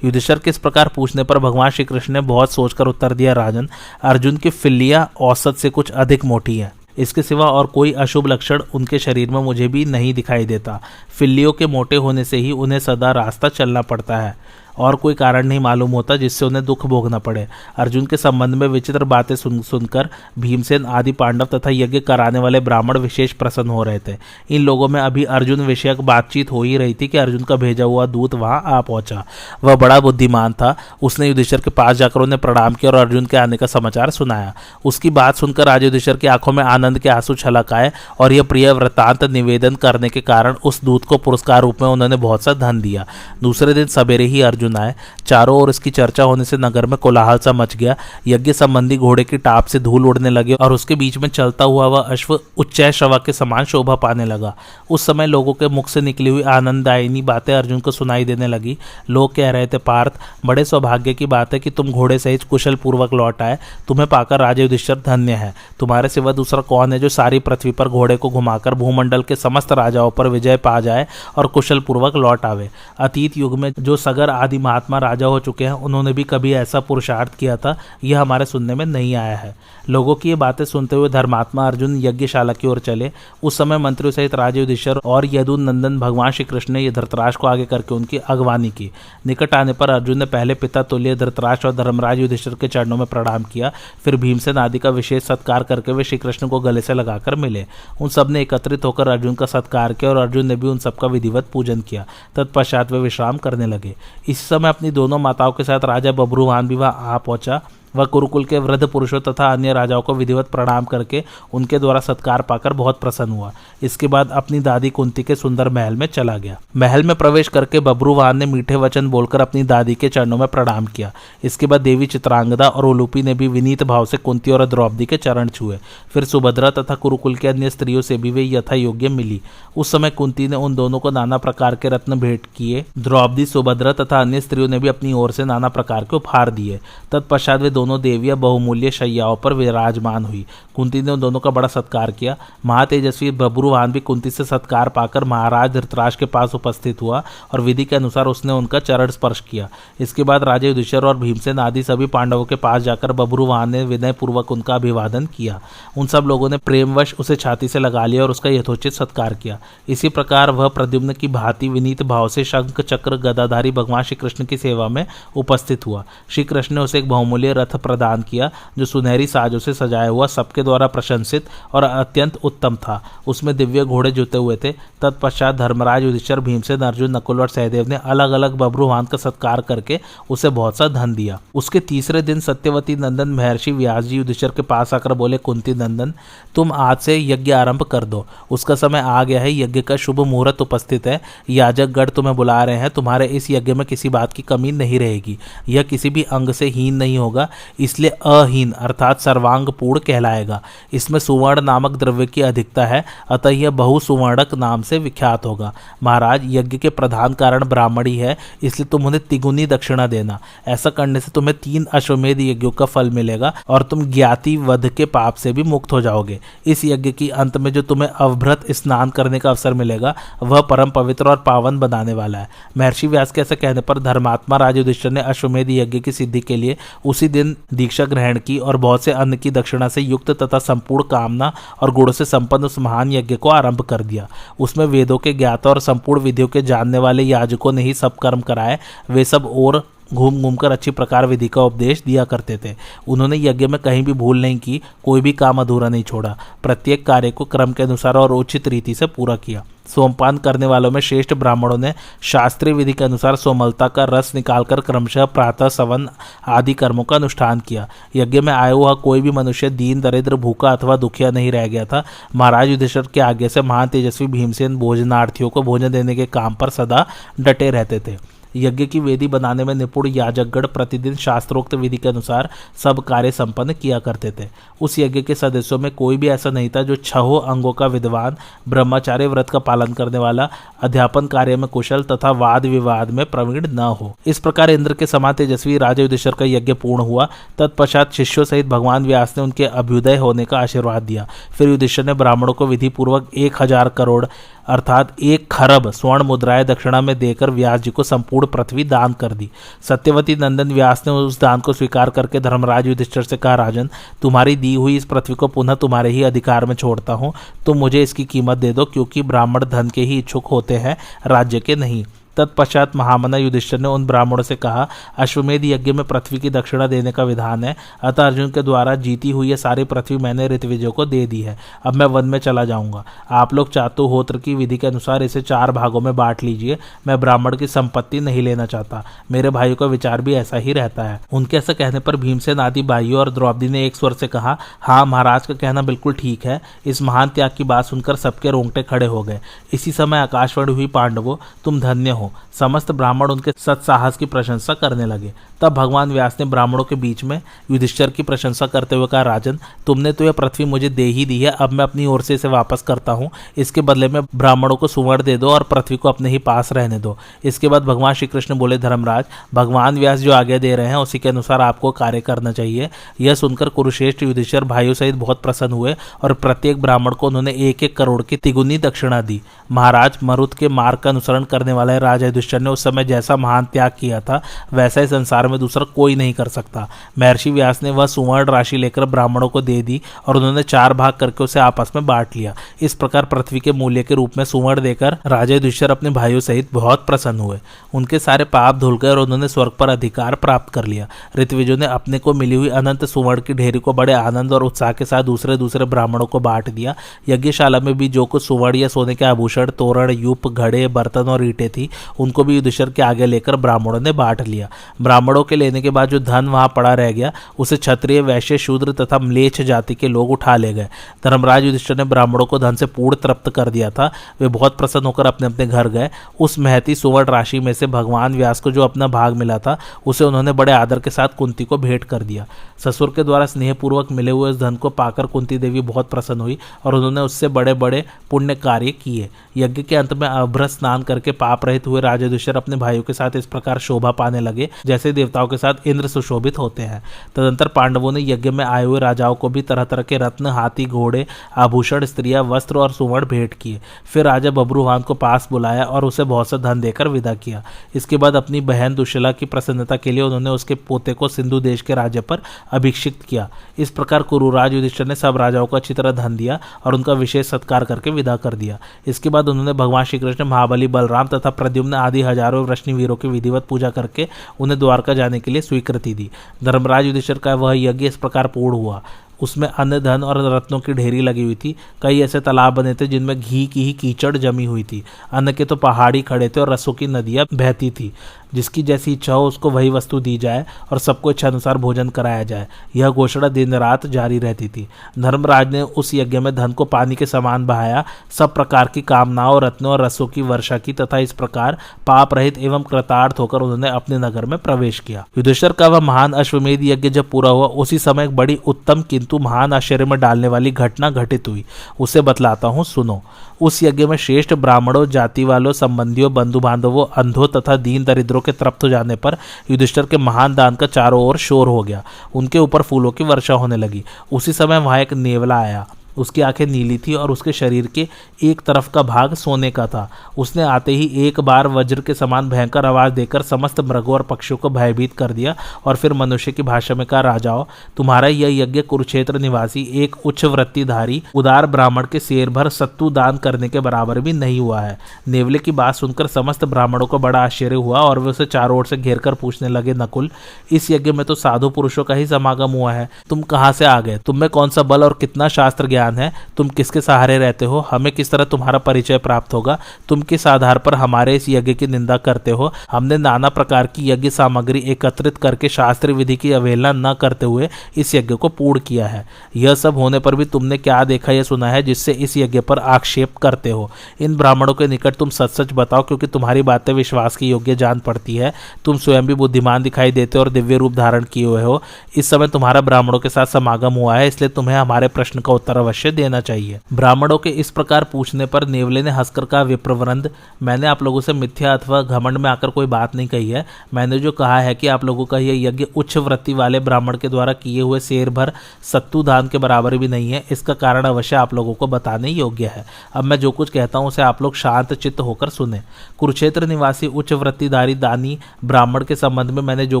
युधिष्ठर के इस प्रकार पूछने पर भगवान श्री कृष्ण ने बहुत सोचकर उत्तर दिया, राजन, अर्जुन की फिल्लिया औसत से कुछ अधिक मोटी है। इसके सिवा और कोई अशुभ लक्षण उनके शरीर में मुझे भी नहीं दिखाई देता। फिल्लियों के मोटे होने से ही उन्हें सदा रास्ता चलना पड़ता है। और कोई कारण नहीं मालूम होता जिससे उन्हें दुख भोगना पड़े। अर्जुन के संबंध में विचित्र बातें सुन, सुनकर भीमसेन, आदि पांडव तथा यज्ञ कराने वाले ब्राह्मण विशेष प्रसन्न हो रहे थे। इन लोगों में अभी अर्जुन विषयक बातचीत हो ही रही थी कि अर्जुन का भेजा हुआ दूत वहाँ आ पहुँचा। वह बड़ा बुद्धिमान था। उसने युधिष्ठर के पास जाकर उन्हें प्रणाम किया और अर्जुन के आने का समाचार सुनाया। उसकी बात सुनकर राज युधिष्ठर की आँखों में आनंद के आँसू छलक आए और यह प्रिय वृत्तांत निवेदन करने के कारण उस दूत को पुरस्कार रूप में उन्होंने बहुत सा धन दिया। दूसरे दिन सवेरे ही अर्जुन अर्जुन आए चारों ओर इसकी चर्चा होने से नगर में कोलाहल सा मच गया। यज्ञ संबंधी घोड़े की टाप से धूल उड़ने लगे और उसके बीच में चलता हुआ वह अश्व उच्च शवा के समान शोभा पाने लगा। उस समय लोगों के मुख से निकली हुई आनंददायिनी बातें अर्जुन को सुनाई देने लगी। लोग कह रहे थे, पार्थ, बड़े सौभाग्य की बात है कि तुम घोड़े सहित कुशल पूर्वक लौट आए। तुम्हें पाकर राजे युधिष्ठर धन्य है। तुम्हारे सिवा दूसरा कौन है जो सारी पृथ्वी पर घोड़े को घुमाकर भूमंडल के समस्त राजाओं पर विजय पा जाए और कुशल पूर्वक लौट आवे? अतीत युग में जो सगर आदि आदि महात्मा राजा हो चुके हैं, उन्होंने भी कभी ऐसा पुरुषार्थ किया था, यह हमारे सुनने में नहीं आया है। लोगों की ये बातें सुनते हुए धर्मात्मा अर्जुन यज्ञशाला की ओर चले। उस समय मंत्रियों सहित राजे युधिष्ठर और यदुन नंदन भगवान श्री कृष्ण ने धृतराज को आगे करके उनकी अगवानी की। निकट आने पर अर्जुन ने पहले पिता तुल्य, धृतराज और धर्मराज युधिष्ठर के चरणों में प्रणाम किया। फिर भीमसेन आदि का विशेष सत्कार करके वे श्री कृष्ण को गले से लगाकर मिले। उन सबने एकत्रित होकर अर्जुन का सत्कार किया और अर्जुन ने भी उन सबका विधिवत पूजन किया। तत्पश्चात वे विश्राम करने लगे। इस समय अपनी दोनों माताओं के साथ राजा बबरूवान भी वहाँ आ पहुँचा। वह कुरुकुल के वृद्ध पुरुषों तथा अन्य राजाओं को विधिवत प्रणाम करके उनके द्वारा सत्कार पाकर बहुत प्रसन्न हुआ। इसके बाद अपनी दादी कुंती के सुंदर महल में चला गया। महल में प्रवेश करके बब्रुवान ने मीठे वचन बोलकर अपनी दादी के चरणों में प्रणाम किया। इसके बाद देवी चित्रांगदा और उलूपी ने भी विनीत भाव से कुंती और द्रौपदी के चरण छुए। फिर सुभद्रा तथा कुरुकुल के अन्य स्त्रियों से भी वे यथा योग्य मिली। उस समय कुंती ने उन दोनों को नाना प्रकार के रत्न भेंट किए। द्रौपदी, सुभद्रा तथा अन्य स्त्रियों ने भी अपनी ओर से नाना प्रकार के उपहार दिए। तत्पश्चात वे दोनों देवियाँ बहुमूल्य शैयाओं पर विराजमान हुई। कुंती ने उन दोनों का बड़ा सत्कार किया। महातेजस्वी बब्रुवान भी कुंती से सत्कार पाकर महाराज धृतराज के पास उपस्थित हुआ और विधि के अनुसार उसने उनका चरण स्पर्श किया। इसके बाद राजे युधिष्ठर और भीमसेन आदि सभी पांडवों के पास जाकर बब्रुवान ने विनय पूर्वक उनका अभिवादन किया। उन सब लोगों ने प्रेमवश उसे छाती से लगा लिया और उसका यथोचित सत्कार किया। इसी प्रकार वह प्रद्युम्न की भांति विनीत भाव से शंख, चक्र, गदाधारी भगवान श्री कृष्ण की सेवा में उपस्थित हुआ। श्री कृष्ण ने उसे एक बहुमूल्य रथ प्रदान किया, जो सुनहरी साजों से सजाया हुआ सबके द्वारा प्रशंसित और अत्यंत उत्तम था। उसमें दिव्य घोड़े जुते हुए थे। तत्पश्चात धर्मराज युधिष्ठर भीमसेन, अर्जुन, नकुल और सहदेव ने अलग अलग बब्रुवान का सत्कार करके उसे बहुत सा धन दिया। उसके तीसरे दिन सत्यवती नंदन महर्षि व्यास जी युधिष्ठर के पास आकर बोले, कुंती नंदन, तुम आज से यज्ञ आरंभ कर दो। उसका समय आ गया है। यज्ञ का शुभ मुहूर्त उपस्थित है। याजक गढ़ तुम्हें बुला रहे हैं। तुम्हारे इस यज्ञ में किसी बात की कमी नहीं रहेगी। यह किसी भी अंग से हीन नहीं होगा। इसलिए अहीन, अर्थात सर्वांग पूर्ण कहलाएगा। इसमें सुवर्ण नामक द्रव्य की अधिकता है, अतः यह बहु सुवर्णक नाम से विख्यात होगा। महाराज, यज्ञ के प्रधान कारण ब्राह्मणी है, इसलिए तुम उन्हें तिगुनी दक्षिणा देना। ऐसा करने से तुम्हें तीन अश्वमेध यज्ञों का फल मिलेगा और तुम ज्ञाति वध के पाप से भी मुक्त हो जाओगे। इस यज्ञ की अंत में जो तुम्हें अवभ्रत स्नान करने का अवसर मिलेगा, वह परम पवित्र और पावन बनाने वाला है। महर्षि व्यास के ऐसे कहने पर धर्मात्मा राजुधिष्ठर ने अश्वमेध यज्ञ की सिद्धि के लिए उसी दिन दीक्षा ग्रहण की और बहुत से अन्न की दक्षिणा से युक्त तथा संपूर्ण कामना और गुणों से संपन्न उस महान यज्ञ को आरंभ कर दिया। उसमें वेदों के ज्ञाता और संपूर्ण विधियों के जानने वाले याजकों ने ही सब कर्म कराए। वे सब और घूम घूम कर अच्छी प्रकार विधि का उपदेश दिया करते थे। उन्होंने यज्ञ में कहीं भी भूल नहीं की, कोई भी काम अधूरा नहीं छोड़ा। प्रत्येक कार्य को क्रम के अनुसार और उचित रीति से पूरा किया। सोमपान करने वालों में श्रेष्ठ ब्राह्मणों ने शास्त्रीय विधि के अनुसार सोमलता का रस निकालकर क्रमशः प्रातः, सवन आदि कर्मों का अनुष्ठान किया। यज्ञ में आया हुआ कोई भी मनुष्य दीन, दरिद्र, भूखा अथवा दुखिया नहीं रह गया था। महाराज युधिष्ठर के आगे से महान तेजस्वी भीमसेन भोजनार्थियों को भोजन देने के काम पर सदा डटे रहते थे। यज्ञ की वेदी बनाने में निपुण याजकगण प्रतिदिन शास्त्रोक्त विधि के अनुसार सब कार्य संपन्न किया करते थे। उस यज्ञ के सदस्यों में कोई भी ऐसा नहीं था जो छहो अंगों का विद्वान, ब्रह्मचार्य, व्रत का पालन करने वाला, अध्यापन कार्य में कुशल तथा वाद विवाद में प्रवीण न हो। इस प्रकार इंद्र के समान तेजस्वी राजा युद्धेश्वर का यज्ञ पूर्ण हुआ। तत्पश्चात शिष्यों सहित भगवान व्यास ने उनके अभ्युदय होने का आशीर्वाद दिया। फिर युधिष्ठर ने ब्राह्मणों को विधि पूर्वक एक हज़ार करोड़ अर्थात एक खरब स्वर्ण मुद्राएँ दक्षिणा में देकर व्यास जी को संपूर्ण पृथ्वी दान कर दी। सत्यवती नंदन व्यास ने उस दान को स्वीकार करके धर्मराज युधिष्ठर से कहा, राजन, तुम्हारी दी हुई इस पृथ्वी को पुनः तुम्हारे ही अधिकार में छोड़ता हूँ। तुम मुझे इसकी कीमत दे दो, क्योंकि ब्राह्मण धन के ही इच्छुक होते हैं, राज्य के नहीं। तत्पश्चात महामना युधिष्ठर ने उन ब्राह्मणों से कहा, अश्वमेध यज्ञ में पृथ्वी की दक्षिणा देने का विधान है। अतः अर्जुन के द्वारा जीती हुई यह सारी पृथ्वी मैंने ऋतविजय को दे दी है। अब मैं वन में चला जाऊँगा। आप लोग चातुहोत्र की विधि के अनुसार इसे चार भागों में बांट लीजिए। मैं ब्राह्मण की संपत्ति नहीं लेना चाहता। मेरे भाइयों का विचार भी ऐसा ही रहता है। उनके ऐसा कहने पर भीमसेन आदि भाइयों और द्रौपदी ने एक स्वर से कहा हाँ महाराज का कहना बिल्कुल ठीक है। इस महान त्याग की बात सुनकर सबके रोंगटे खड़े हो गए। इसी समय आकाशवाणी हुई, पांडवों, तुम धन्य हो। समस्त ब्राह्मण उनके सत्साहस की प्रशंसा करने लगे। तब भगवान व्यास ने ब्राह्मणों के बीच में युधिष्ठर की प्रशंसा करते हुए कहा, राजन, तुमने तो यह पृथ्वी मुझे दे ही दी है, अब मैं अपनी ओर से इसे वापस करता हूँ। इसके बदले में ब्राह्मणों को सुवर्ण दे दो और पृथ्वी को अपने ही पास रहने दो। इसके बाद भगवान श्री कृष्ण बोले, धर्मराज, भगवान व्यास जो आगे दे रहे हैं, उसी के अनुसार आपको कार्य करना चाहिए। यह सुनकर कुरुश्रेष्ठ युधिष्ठर भाइयों सहित बहुत प्रसन्न हुए और प्रत्येक ब्राह्मण को उन्होंने एक एक करोड़ की तिगुनी दक्षिणा दी। महाराज मरुत के मार्ग का अनुसरण करने वाले राजा युधिष्ठर ने उस समय जैसा महान त्याग किया था, वैसा ही संसार में दूसरा कोई नहीं कर सकता। महर्षि व्यास ने वह सुवर्ण राशि लेकर ब्राह्मणों को दे दी और उन्होंने चार भाग करके उसे आपस में बांट लिया। इस प्रकार पृथ्वी के मूल्य के रूप में सुवर्ण देकर राजा युधिष्ठर अपने भाइयों सहित बहुत प्रसन्न हुए। उनके सारे पाप धुल गए और उन्होंने स्वर्ग पर अधिकार प्राप्त कर लिया। ऋतविजो ने अपने को मिली हुई अनंत सुवर्ण की ढेरी को बड़े आनंद और उत्साह के साथ दूसरे दूसरे ब्राह्मणों को बांट दिया। यज्ञशाला में भी जो कुछ सुवर्ण या सोने के आभूषण, तोरण, यूप, घड़े, बर्तन और ईटे थी उनको भी युधिष्ठर के आगे लेकर ब्राह्मणों ने बांट लिया। ब्राह्मणों के लेने के बाद जो धन वहाँ पड़ा रह गया, उसे क्षत्रिय, वैश्य, शूद्र तथा म्लेच्छ जाति के लोग उठा ले गए। धर्मराज युधिष्ठर ने ब्राह्मणों को धन से पूर्ण तृप्त कर दिया था। वे बहुत प्रसन्न होकर अपने अपने घर गए। उस महती सुवर्ण राशि में से भगवान व्यास को जो अपना भाग मिला था, उसे उन्होंने बड़े आदर के साथ कुंती को भेंट कर दिया। ससुर के द्वारा स्नेहपूर्वक मिले हुए उस धन को पाकर कुंती देवी बहुत प्रसन्न हुई और उन्होंने उससे बड़े बड़े पुण्य कार्य किए। यज्ञ के अंत में अभ्र स्नान करके पाप रहित हुए राजा अपने भाइयों के साथ इस प्रकार शोभा पाने लगे, जैसे देवताओं के साथ इंद्र सुशोभित होते हैं। तदंतर पांडवों ने यज्ञ में आए हुए राजाओं को भी तरह तरह के रत्न, हाथी, घोड़े, आभूषण, स्त्रियाँ, वस्त्र और सुवर्ण भेंट किए। फिर राजा बब्रुवान को पास बुलाया और उसे बहुत सा धन देकर विदा किया। इसके बाद अपनी बहन दुशला की प्रसन्नता के लिए उन्होंने उसके पोते को सिंधु देश के राज्य पर अभिषिक्त किया। इस प्रकार कुरुराज युधिष्ठर ने सब राजाओं को अच्छी तरह धन दिया और उनका विशेष सत्कार करके विदा कर दिया। इसके बाद उन्होंने भगवान श्री कृष्ण महाबली बलराम तथा प्रद्युम्न आदि हज़ारों वृष्णि वीरों की विधिवत पूजा करके उन्हें द्वारका जाने के लिए स्वीकृति दी। धर्मराज युधिष्ठर का वह यज्ञ इस प्रकार पूर्ण हुआ। उसमें अन्य धन और रत्नों की ढेरी लगी हुई थी। कई ऐसे तालाब बने थे जिनमें घी की ही कीचड़ जमी हुई थी। अन्न के तो पहाड़ी खड़े थे और रसों की नदियाँ बहती थी। जिसकी जैसी इच्छा हो उसको वही वस्तु दी जाए और सबको इच्छा अनुसार भोजन कराया जाए। यह घोषणा दिन रात जारी रहती थी। धर्मराज ने उस यज्ञ में धन को पानी के समान बहाया। सब प्रकार की कामनाओं, रत्नों और रसों की वर्षा की तथा इस प्रकार पाप रहित एवं कृतार्थ होकर उन्होंने अपने नगर में प्रवेश किया। युद्धेश्वर का वह महान अश्वमेध यज्ञ जब पूरा हुआ, उसी समय एक बड़ी उत्तम किंतु महान आश्चर्य में डालने वाली घटना घटित हुई। उसे बतलाता हूँ, सुनो। उस यज्ञ में श्रेष्ठ ब्राह्मणों जाति वालों संबंधियों बंधु बांधवों अंधों तथा दीन दरिद्रों के तृप्त जाने पर युधिष्ठर के महान दान का चारों ओर शोर हो गया। उनके ऊपर फूलों की वर्षा होने लगी। उसी समय वहाँ एक नेवला आया। उसकी आँखें नीली थी और उसके शरीर के एक तरफ़ का भाग सोने का था। उसने आते ही एक बार वज्र के समान भयंकर आवाज़ देकर समस्त मृगों और पक्षियों को भयभीत कर दिया और फिर मनुष्य की भाषा में कहा, राजाओ, तुम्हारा यह यज्ञ कुरुक्षेत्र निवासी एक उच्च वृत्तिधारी, उदार ब्राह्मण के शेर भर सत्तु दान करने के बराबर भी नहीं हुआ है। नेवले की बात सुनकर समस्त ब्राह्मणों को बड़ा आश्चर्य हुआ और वे उसे चारों ओर से घेर कर पूछने लगे, नकुल, इस यज्ञ में तो साधु पुरुषों का ही समागम हुआ है। तुम कहाँ से आ गए? तुम में कौन सा बल और कितना शास्त्र ज्ञान पहचान है, तुम किसके सहारे रहते हो, हमें किस तरह तुम्हारा परिचय प्राप्त होगा, तुम किस आधार पर हमारे इस यज्ञ की निंदा करते हो, हमने नाना प्रकार की यज्ञ सामग्री एकत्रित करके शास्त्र विधि की अवहेलना न करते हुए इस यज्ञ को पूर्ण किया है। यह सब होने पर भी तुमने क्या देखा या सुना है जिससे इस यज्ञ पर आक्षेप करते हो? इन ब्राह्मणों के निकट तुम सच सच बताओ, क्योंकि तुम्हारी बातें विश्वास की योग्य जान पड़ती है। तुम स्वयं भी बुद्धिमान दिखाई देते हो और दिव्य रूप धारण किए हुए हो। इस समय तुम्हारा ब्राह्मणों के साथ समागम हुआ है, इसलिए तुम्हें हमारे प्रश्न का उत्तर अवश्य देना चाहिए। ब्राह्मणों के इस प्रकार पूछने पर नेवले ने हंसकर कहा विप्रवृंद मैंने आप लोगों से मिथ्या अथवा घमंड में आकर कोई बात नहीं कही है। मैंने जो कहा है कि आप लोगों का यह यज्ञ उच्च वृत्ति वाले ब्राह्मण के द्वारा किए हुए शेर भर सत्तु दान के बराबर भी नहीं है। इसका कारण अवश्य आप लोगों को बताने योग्य है। अब मैं जो कुछ कहता हूँ, उसे आप लोग शांत चित्त होकर सुने। कुरुक्षेत्र निवासी उच्च वृत्तिधारी दानी, ब्राह्मण के संबंध में मैंने जो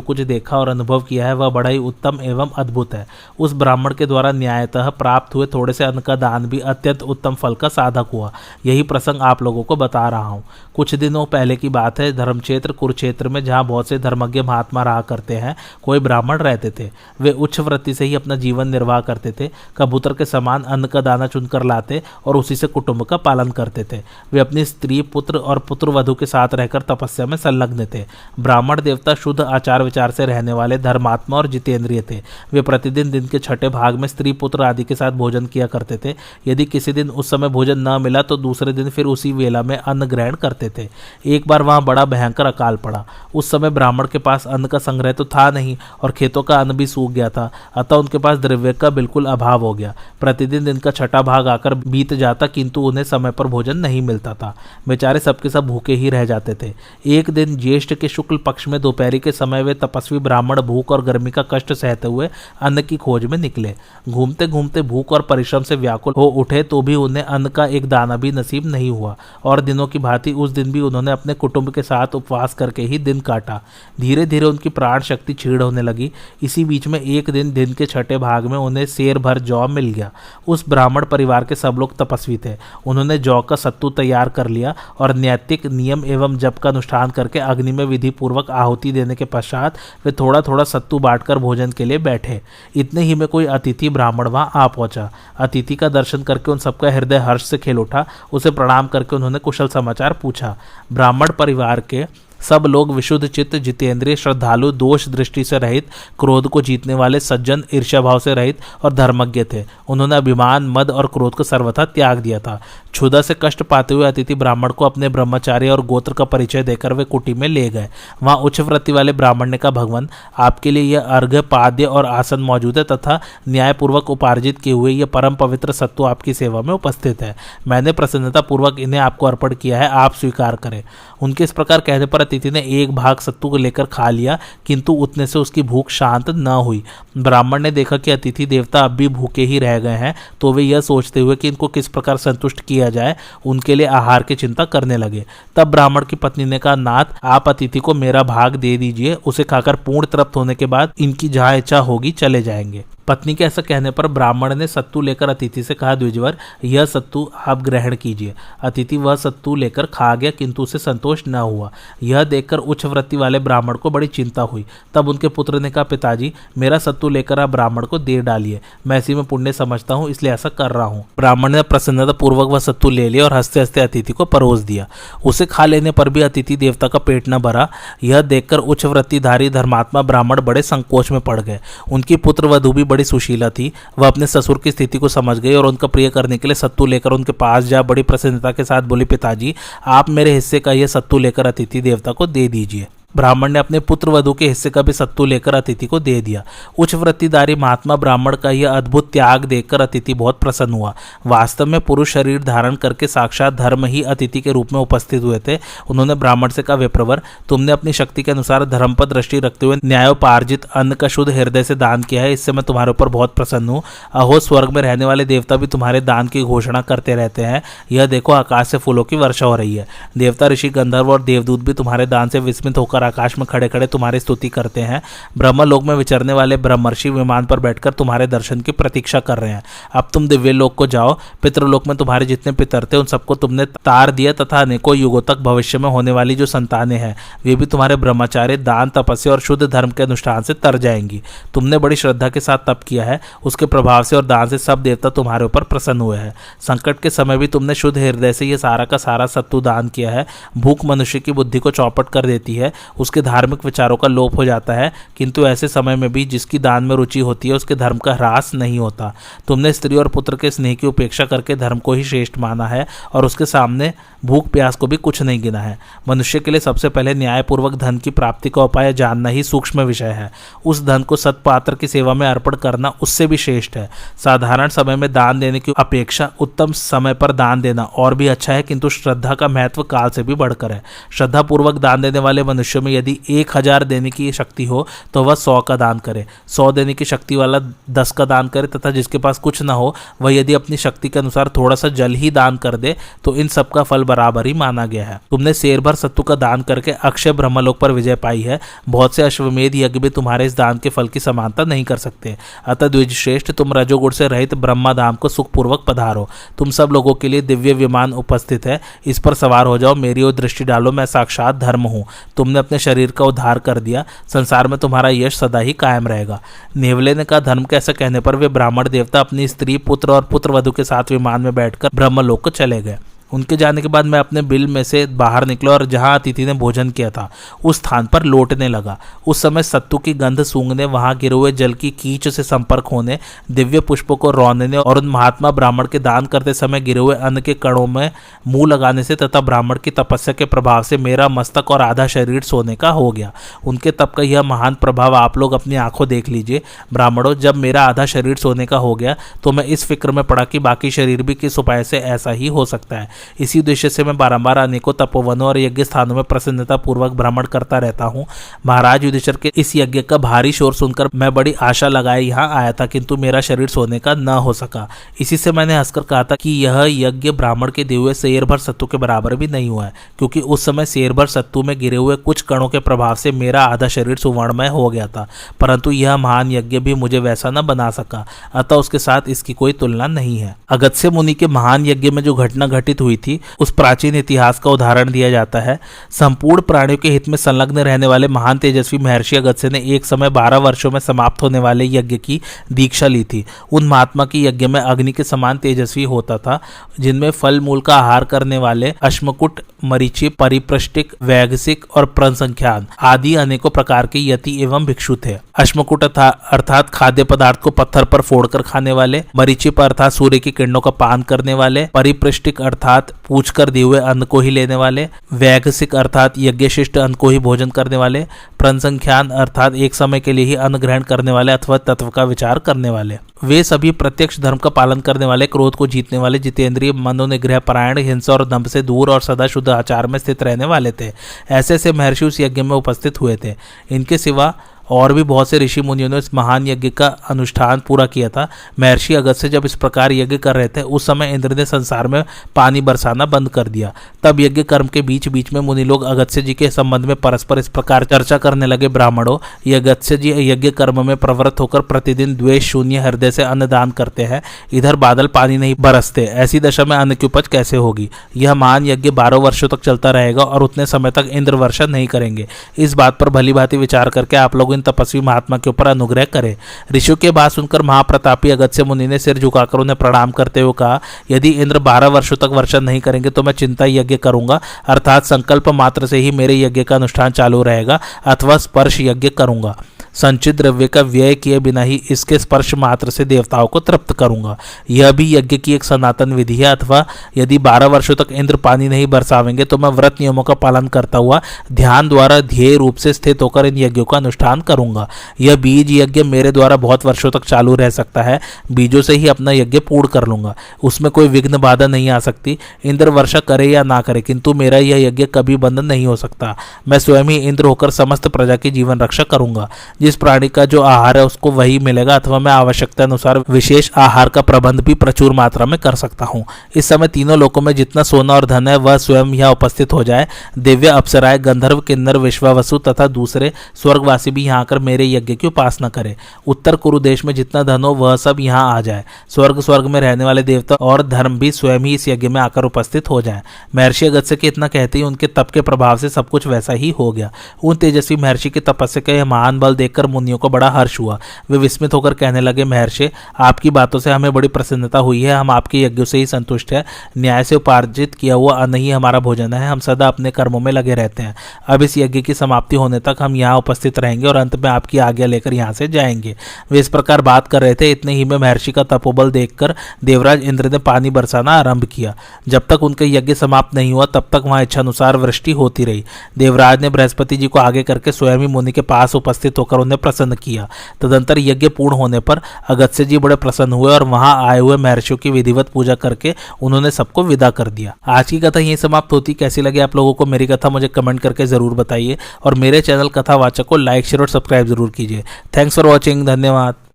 कुछ देखा और अनुभव किया है, वह बड़ा ही उत्तम एवं अद्भुत है। उस ब्राह्मण के द्वारा न्यायतः प्राप्त हुए थोड़े से अन्न का दान भी अत्यंत उत्तम फल का साधक हुआ। यही प्रसंग आप लोगों को बता रहा हूँ। कुछ दिनों पहले की बात है, धर्मक्षेत्र कुरुक्षेत्र में जहाँ बहुत से धर्मज्ञ महात्मा रहा करते हैं, कोई ब्राह्मण रहते थे। वे उच्च वृत्ति से ही अपना जीवन निर्वाह करते थे, कबूतर के समान अन्न का दाना चुनकर लाते और उसी से कुटुंब का पालन करते थे। वे अपनी स्त्री, पुत्र और पुत्र वधु के साथ रहकर तपस्या में संलग्न थे। ब्राह्मण देवता शुद्ध आचार विचार से रहने वाले धर्मात्मा और जितेंद्रिय थे। वे प्रतिदिन दिन के छठे भाग में स्त्री, पुत्र आदि के साथ भोजन किया करते थे। यदि किसी दिन उस समय भोजन न मिला तो दूसरे दिन फिर उसी वेला में अन्न ग्रहण करते थे एक बार वहाँ बड़ा भयंकर अकाल पड़ा। उस समय ब्राह्मण के पास अन्न का संग्रह तो था नहीं और खेतों का अन्न भी सूख गया था, अतः उनके पास द्रव्य का बिल्कुल अभाव हो गया। प्रतिदिन दिन का छठा भाग आकर बीत जाता, किंतु उन्हें समय पर भोजन नहीं मिलता था। बेचारे सबके सब भूखे ही रह जाते थे। एक दिन ज्येष्ठ के शुक्ल पक्ष में दोपहरी के समय वे तपस्वी ब्राह्मण भूख और गर्मी का कष्ट सहते हुए अन्न की खोज में निकले। घूमते घूमते भूख और परिश्रम से व्याकुल हो उठे तो भी उन्हें अन्न का एक दाना भी नसीब नहीं हुआ और दिनों की भांति उस दिन भी उन्होंने अपने कुटुंब के साथ उपवास करके ही दिन काटा। धीरे धीरे उनकी प्राण शक्ति छीड़ होने लगी। इसी बीच में एक दिन दिन के छठे भाग में उन्हें शेर भर जौ मिल गया। उस ब्राह्मण परिवार के सब लोग तपस्वी थे। उन्होंने जौ का सत्तू तैयार कर लिया और नैतिक नियम एवं जप का अनुष्ठान करके अग्नि में विधि पूर्वक आहुति देने के पश्चात वे थोड़ा थोड़ा सत्तू बांटकर भोजन के लिए बैठे। इतने ही में कोई अतिथि ब्राह्मण वहाँ आ पहुँचा। अतिथि का दर्शन करके उन सबका हृदय हर्ष से खेल उठा। उसे प्रणाम करके उन्होंने कुशल समाचार पूछा। ब्राह्मण परिवार के सब लोग विशुद्ध चित्त, जितेंद्रिय, श्रद्धालु, दोष दृष्टि से रहित, क्रोध को जीतने वाले सज्जन ईर्ष्याभाव से रहित और धर्मज्ञ थे। उन्होंने अभिमान, मद और क्रोध को सर्वथा त्याग दिया था। क्षुदा से कष्ट पाते हुए अतिथि ब्राह्मण को अपने ब्रह्मचार्य और गोत्र का परिचय देकर वे कुटी में ले गए। वहाँ उच्च वृत्ति वाले ब्राह्मण ने कहा, भगवान, आपके लिए यह अर्घ्य पाद्य और आसन मौजूद है तथा न्यायपूर्वक उपार्जित किए हुए यह परम पवित्र सत्व आपकी सेवा में उपस्थित है। मैंने प्रसन्नता पूर्वक इन्हें आपको अर्पण किया है, आप स्वीकार करें। उनके इस प्रकार कहने पर अतिथि ने एक भाग सत्तू को लेकर खा लिया, किंतु उतने से उसकी भूख शांत न हुई। ब्राह्मण ने देखा कि अतिथि देवता अब भी भूखे ही रह गए हैं तो वे यह सोचते हुए कि इनको किस प्रकार संतुष्ट किया जाए, उनके लिए आहार की चिंता करने लगे। तब ब्राह्मण की पत्नी ने कहा, नाथ, आप अतिथि को मेरा भाग दे दीजिए, उसे खाकर पूर्ण तृप्त होने के बाद इनकी जहाँ इच्छा होगी, चले जाएँगे। पत्नी के ऐसा कहने पर ब्राह्मण ने सत्तू लेकर अतिथि से कहा, द्विजवर, यह सत्तू आप ग्रहण कीजिए। अतिथि वह सत्तू लेकर खा गया, किंतु उसे संतोष न हुआ। यह देखकर उच्च वृत्ति वाले ब्राह्मण को बड़ी चिंता हुई। तब उनके पुत्र ने कहा, पिताजी, मेरा सत्तू लेकर आप ब्राह्मण को दे डालिए। मैं इसी में पुण्य समझता हूँ, इसलिए ऐसा कर रहा हूँ। ब्राह्मण ने प्रसन्नता पूर्वक वह सत्तू ले लिया और हँसते हँसते अतिथि को परोस दिया। उसे खा लेने पर भी अतिथि देवता का पेट न भरा। यह देखकर उच्च वृत्तिधारी धर्मात्मा ब्राह्मण बड़े संकोच में पड़ गए। उनकी पुत्र वधु भी बड़ी सुशीला थी। वह अपने ससुर की स्थिति को समझ गई और उनका प्रिय करने के लिए सत्तू लेकर उनके पास जा बड़ी प्रसन्नता के साथ बोली, पिताजी, आप मेरे हिस्से का यह सत्तू लेकर अतिथि देवता को दे दीजिए। ब्राह्मण ने अपने पुत्र वधु के हिस्से का भी सत्तू लेकर अतिथि को दे दिया। उच्च वृत्तिदारी महात्मा ब्राह्मण का यह अद्भुत त्याग देखकर अतिथि बहुत प्रसन्न हुआ। वास्तव में पुरुष शरीर धारण करके साक्षात धर्म ही अतिथि के रूप में उपस्थित हुए थे। उन्होंने ब्राह्मण से कहा, विप्रवर, तुमने अपनी शक्ति के अनुसार धर्म पर दृष्टि रखते हुए न्यायोपार्जित अन्न का शुद्ध हृदय से दान किया है। इससे मैं तुम्हारे ऊपर बहुत प्रसन्न हूँ। अहो, स्वर्ग में रहने वाले देवता भी तुम्हारे दान की घोषणा करते रहते हैं। यह देखो, आकाश से फूलों की वर्षा हो रही है। देवता ऋषि, गंधर्व और देवदूत भी तुम्हारे दान से विस्मित होकर होकर आकाश में खड़े खड़े तुम्हारी स्तुति करते हैं। ब्रह्मलोक में विचरने वाले ब्रह्मर्षि विमान पर बैठकर तुम्हारे दर्शन की प्रतीक्षा कर रहे हैं। अब तुम दिव्य लोक को जाओ। पितृलोक में तुम्हारे जितने पितर थे, उन सबको तुमने तार दिया तथा अनेकों युगों तक भविष्य में होने वाली जो संतानें हैं, वे भी तुम्हारे ब्रह्मचार्य दान, तपस्या और शुद्ध धर्म के अनुष्ठान से तर जाएँगी। तुमने बड़ी श्रद्धा के साथ तप किया है। उसके प्रभाव से और दान से सब देवता तुम्हारे ऊपर प्रसन्न हुए हैं। संकट के समय भी तुमने शुद्ध हृदय से ये सारा का सारा सत्तु दान किया है। भूख मनुष्य की बुद्धि को चौपट कर देती है। उसके धार्मिक विचारों का लोप हो जाता है, किंतु ऐसे समय में भी जिसकी दान में रुचि होती है, उसके धर्म का ह्रास नहीं होता। तुमने स्त्री और पुत्र के स्नेह की उपेक्षा करके धर्म को ही श्रेष्ठ माना है, और उसके सामने भूख प्यास को भी कुछ नहीं गिना है। मनुष्य के लिए सबसे पहले न्यायपूर्वक धन की प्राप्ति का उपाय जानना ही सूक्ष्म विषय है। उस धन को सत्पात्र की सेवा में अर्पण करना उससे भी श्रेष्ठ है। साधारण समय में दान देने की अपेक्षा उत्तम समय पर दान देना और भी अच्छा है, किंतु श्रद्धा का महत्व काल से भी बढ़कर है। श्रद्धा पूर्वक दान देने वाले मनुष्यों में यदि एक हज़ार देने की शक्ति हो तो वह सौ का दान करे। सौ देने की शक्ति वाला दस का दान करे, तथा जिसके पास कुछ ना हो, वह यदि अपनी शक्ति के अनुसार थोड़ा सा जल ही दान कर दे तो इन सब का फल बराबर ही माना गया है। तुमने शेर भर सत्तु का दान करके अक्षय ब्रह्मलोक पर विजय पाई है। बहुत से अश्वमेध यज्ञ भी तुम्हारे इस दान के फल की समानता नहीं कर सकते। अतः द्विज श्रेष्ठ तुम रजोगुण से रहित ब्रह्मा धाम को सुखपूर्वक पधारो। तुम सब लोगों के लिए दिव्य विमान उपस्थित है। इस पर सवार हो जाओ, मेरी ओर दृष्टि डालो, मैं साक्षात धर्म हूँ। तुमने अपने शरीर का उद्धार कर दिया। संसार में तुम्हारा यश सदा ही कायम रहेगा। नेवले ने कहा, धर्म के कैसे कहने पर वे ब्राह्मण देवता अपनी स्त्री, पुत्र और पुत्र वधु के साथ विमान में बैठकर ब्रह्मलोक को चले गए। उनके जाने के बाद मैं अपने बिल में से बाहर निकला और जहाँ अतिथि ने भोजन किया था, उस स्थान पर लौटने लगा। उस समय सत्तू की गंध सूंघने, वहाँ गिरे हुए जल की कीच से संपर्क होने, दिव्य पुष्पों को रौनने और उन महात्मा ब्राह्मण के दान करते समय गिरे हुए अन्न के कणों में मुँह लगाने से तथा ब्राह्मण की तपस्या के प्रभाव से मेरा मस्तक और आधा शरीर सोने का हो गया। उनके तप का यह महान प्रभाव आप लोग अपनी आँखों देख लीजिए। ब्राह्मणों, जब मेरा आधा शरीर सोने का हो गया तो मैं इस फ़िक्र में पड़ा कि बाकी शरीर भी किस उपाय से ऐसा ही हो सकता है। इसी उद्देश्य से मैं बारंबार अनेकों तपोवनों और यज्ञ स्थानों में प्रसन्नता पूर्वक भ्रमण करता रहता हूँ। महाराज युधिष्ठर के इस यज्ञ का भारी शोर सुनकर मैं बड़ी आशा लगाए यहाँ आया था, किंतु मेरा शरीर सोने का न हो सका। इसी से मैंने हंसकर कहा था कि यह यज्ञ ब्राह्मण के दिए हुए शेर भर सत्तू के बराबर भी नहीं हुआ है, क्योंकि उस समय शेर भर सत्तू में गिरे हुए कुछ कणों के प्रभाव से मेरा आधा शरीर सुवर्णमय हो गया था, परंतु यह महान यज्ञ भी मुझे वैसा न बना सका, अतः उसके साथ इसकी कोई तुलना नहीं है। अगत्य मुनि के महान यज्ञ में जो घटना घटित हुई थी। उस प्राचीन इतिहास का उदाहरण दिया जाता है। संपूर्ण प्राणियों के हित में संलग्न रहने वाले महान तेजस्वी महर्षि अगत्य ने एक समय बारह वर्षों में समाप्त होने वाले यज्ञ की दीक्षा ली थी। उन महात्मा की यज्ञ में अग्नि के समान तेजस्वी होता था, जिनमें फल मूल का आहार करने वाले अश्मकुट, मरीचि, परिपृष्टिक, वैघसिक और प्रसंख्यान आदि अनेकों प्रकार के यति एवं भिक्षु थे। अश्मकुट अर्थात खाद्य पदार्थ को पत्थर पर फोड़कर खाने वाले मरीचिप अर्थात सूर्य की किरणों का पान करने वाले, परिपृष्टिक अर्थात पूछ कर दिए हुए अन्न को ही लेने वाले वैघसिक अर्थात यज्ञशिष्ट अन्न को ही भोजन करने वाले प्रसंख्यान अर्थात एक समय के लिए ही अन्न ग्रहण करने वाले अथवा तत्व का विचार करने वाले। वे सभी प्रत्यक्ष धर्म का पालन करने वाले, क्रोध को जीतने वाले, जितेंद्रिय मनोनिग्रह परायण हिंसा और दम्भ से दूर और सदा शुद्ध आचार में स्थित रहने वाले थे। ऐसे ऐसे महर्षि उस यज्ञ में उपस्थित हुए थे। इनके सिवा और भी बहुत से ऋषि मुनियों ने इस महान यज्ञ का अनुष्ठान पूरा किया था। महर्षि अगस्त जब इस प्रकार यज्ञ कर रहे थे, उस समय इंद्र ने संसार में पानी बरसाना बंद कर दिया। तब यज्ञ कर्म के बीच बीच में मुनि लोग अगत्य जी के संबंध में परस्पर इस प्रकार चर्चा करने लगे। ब्राह्मणों, ये अगत्य जी यज्ञ कर्म में प्रवृत्त होकर प्रतिदिन द्वेष शून्य हृदय से अन्न दान करते हैं। इधर बादल पानी नहीं बरसते, ऐसी दशा में अन्न की उपज कैसे होगी? यह महान यज्ञ बारह वर्षों तक चलता रहेगा और उतने समय तक इंद्र वर्षा नहीं करेंगे। इस बात पर भली भांति विचार करके आप लोग इन तपस्वी महात्मा के ऊपर अनुग्रह करे। ऋषि के बात सुनकर महाप्रतापी अगत्य मुनि ने सिर झुकाकर उन्हें प्रणाम करते हुए कहा, यदि इंद्र बारह वर्षो तक वर्षा नहीं करेंगे तो मैं चिंता यज्ञ करूँगा, अर्थात संकल्प मात्र से ही मेरे यज्ञ का अनुष्ठान चालू रहेगा, अथवा स्पर्श यज्ञ करूँगा। संचित द्रव्य का व्यय किए बिना ही इसके स्पर्श मात्र से देवताओं को तृप्त करूँगा। यह भी यज्ञ की एक सनातन विधि है, अथवा यदि बारह वर्षों तक इंद्र पानी नहीं बरसावेंगे तो मैं व्रत नियमों का पालन करता हुआ ध्यान द्वारा ध्येय रूप से स्थित होकर इन यज्ञों का अनुष्ठान करूँगा। यह बीज यज्ञ मेरे द्वारा बहुत वर्षों तक चालू रह सकता है, बीजों से ही अपना यज्ञ पूर्ण कर लूँगा। उसमें कोई विघ्न बाधा नहीं आ सकती। इंद्र वर्षा करे या ना करे, किंतु मेरा यह यज्ञ कभी बंद नहीं हो सकता। मैं स्वयं ही इंद्र होकर समस्त प्रजा की जीवन रक्षा करूँगा। प्राणी का जो आहार है उसको वही मिलेगा अथवा मैं आवश्यकता अनुसार विशेष आहार का प्रबंध भी प्रचुर मात्रा में कर सकता हूँ। इस समय तीनों लोकों में जितना सोना और धन है, वह स्वयं यहाँ उपस्थित हो जाए। दिव्य अप्सराएँ, गंधर्व, किन्नर, विश्वावसु तथा दूसरे स्वर्गवासी भी यहाँ आकर मेरे यज्ञ की उपासना करे। उत्तर कुरु देश में जितना धन हो, वह सब यहाँ आ जाए। स्वर्ग स्वर्ग में रहने वाले देवता और धर्म भी स्वयं ही इस यज्ञ में आकर उपस्थित हो जाए। महर्षि अगत्य के इतना कहते ही, उनके तप के प्रभाव से सब कुछ वैसा ही हो गया। उन तेजस्वी महर्षि की तपस्या का यह महान बल देखकर मुनियों को बड़ा हर्ष हुआ। वे विस्मित होकर कहने लगे, महर्षि, आपकी बातों से हमें बड़ी प्रसन्नता हुई है। हम आपके यज्ञों से ही संतुष्ट है। न्याय से उपार्जित किया हुआ अन्न ही हमारा भोजन है। हम सदा अपने कर्मों में लगे रहते हैं। अब इस यज्ञ की समाप्ति होने तक हम यहाँ उपस्थित रहेंगे और अंत में आपकी आज्ञा लेकर यहाँ से जाएँगे। वे इस प्रकार बात कर रहे थे। इतने ही में महर्षि का तपोबल देखकर देवराज इंद्र ने पानी बरसाना आरंभ किया। जब तक उनका यज्ञ समाप्त नहीं हुआ, तब तक वहाँ इच्छानुसार वृष्टि होती रही। देवराज ने बृहस्पति जी को आगे करके स्वयं ही मुनि के पास उपस्थित होकर उन्हें प्रसन्न किया। तदंतर यज्ञ पूर्ण होने पर अगत्य जी बड़े प्रसन्न हुए और वहाँ आए हुए महर्षियों की विधिवत पूजा करके उन्होंने सबको विदा कर दिया। आज की कथा यही समाप्त होती। कैसी लगी आप लोगों को मेरी कथा, मुझे कमेंट करके ज़रूर बताइए। और मेरे चैनल कथावाचक को लाइक, शेयर और सब्सक्राइब ज़रूर कीजिए। थैंक्स फॉर वॉचिंग, धन्यवाद।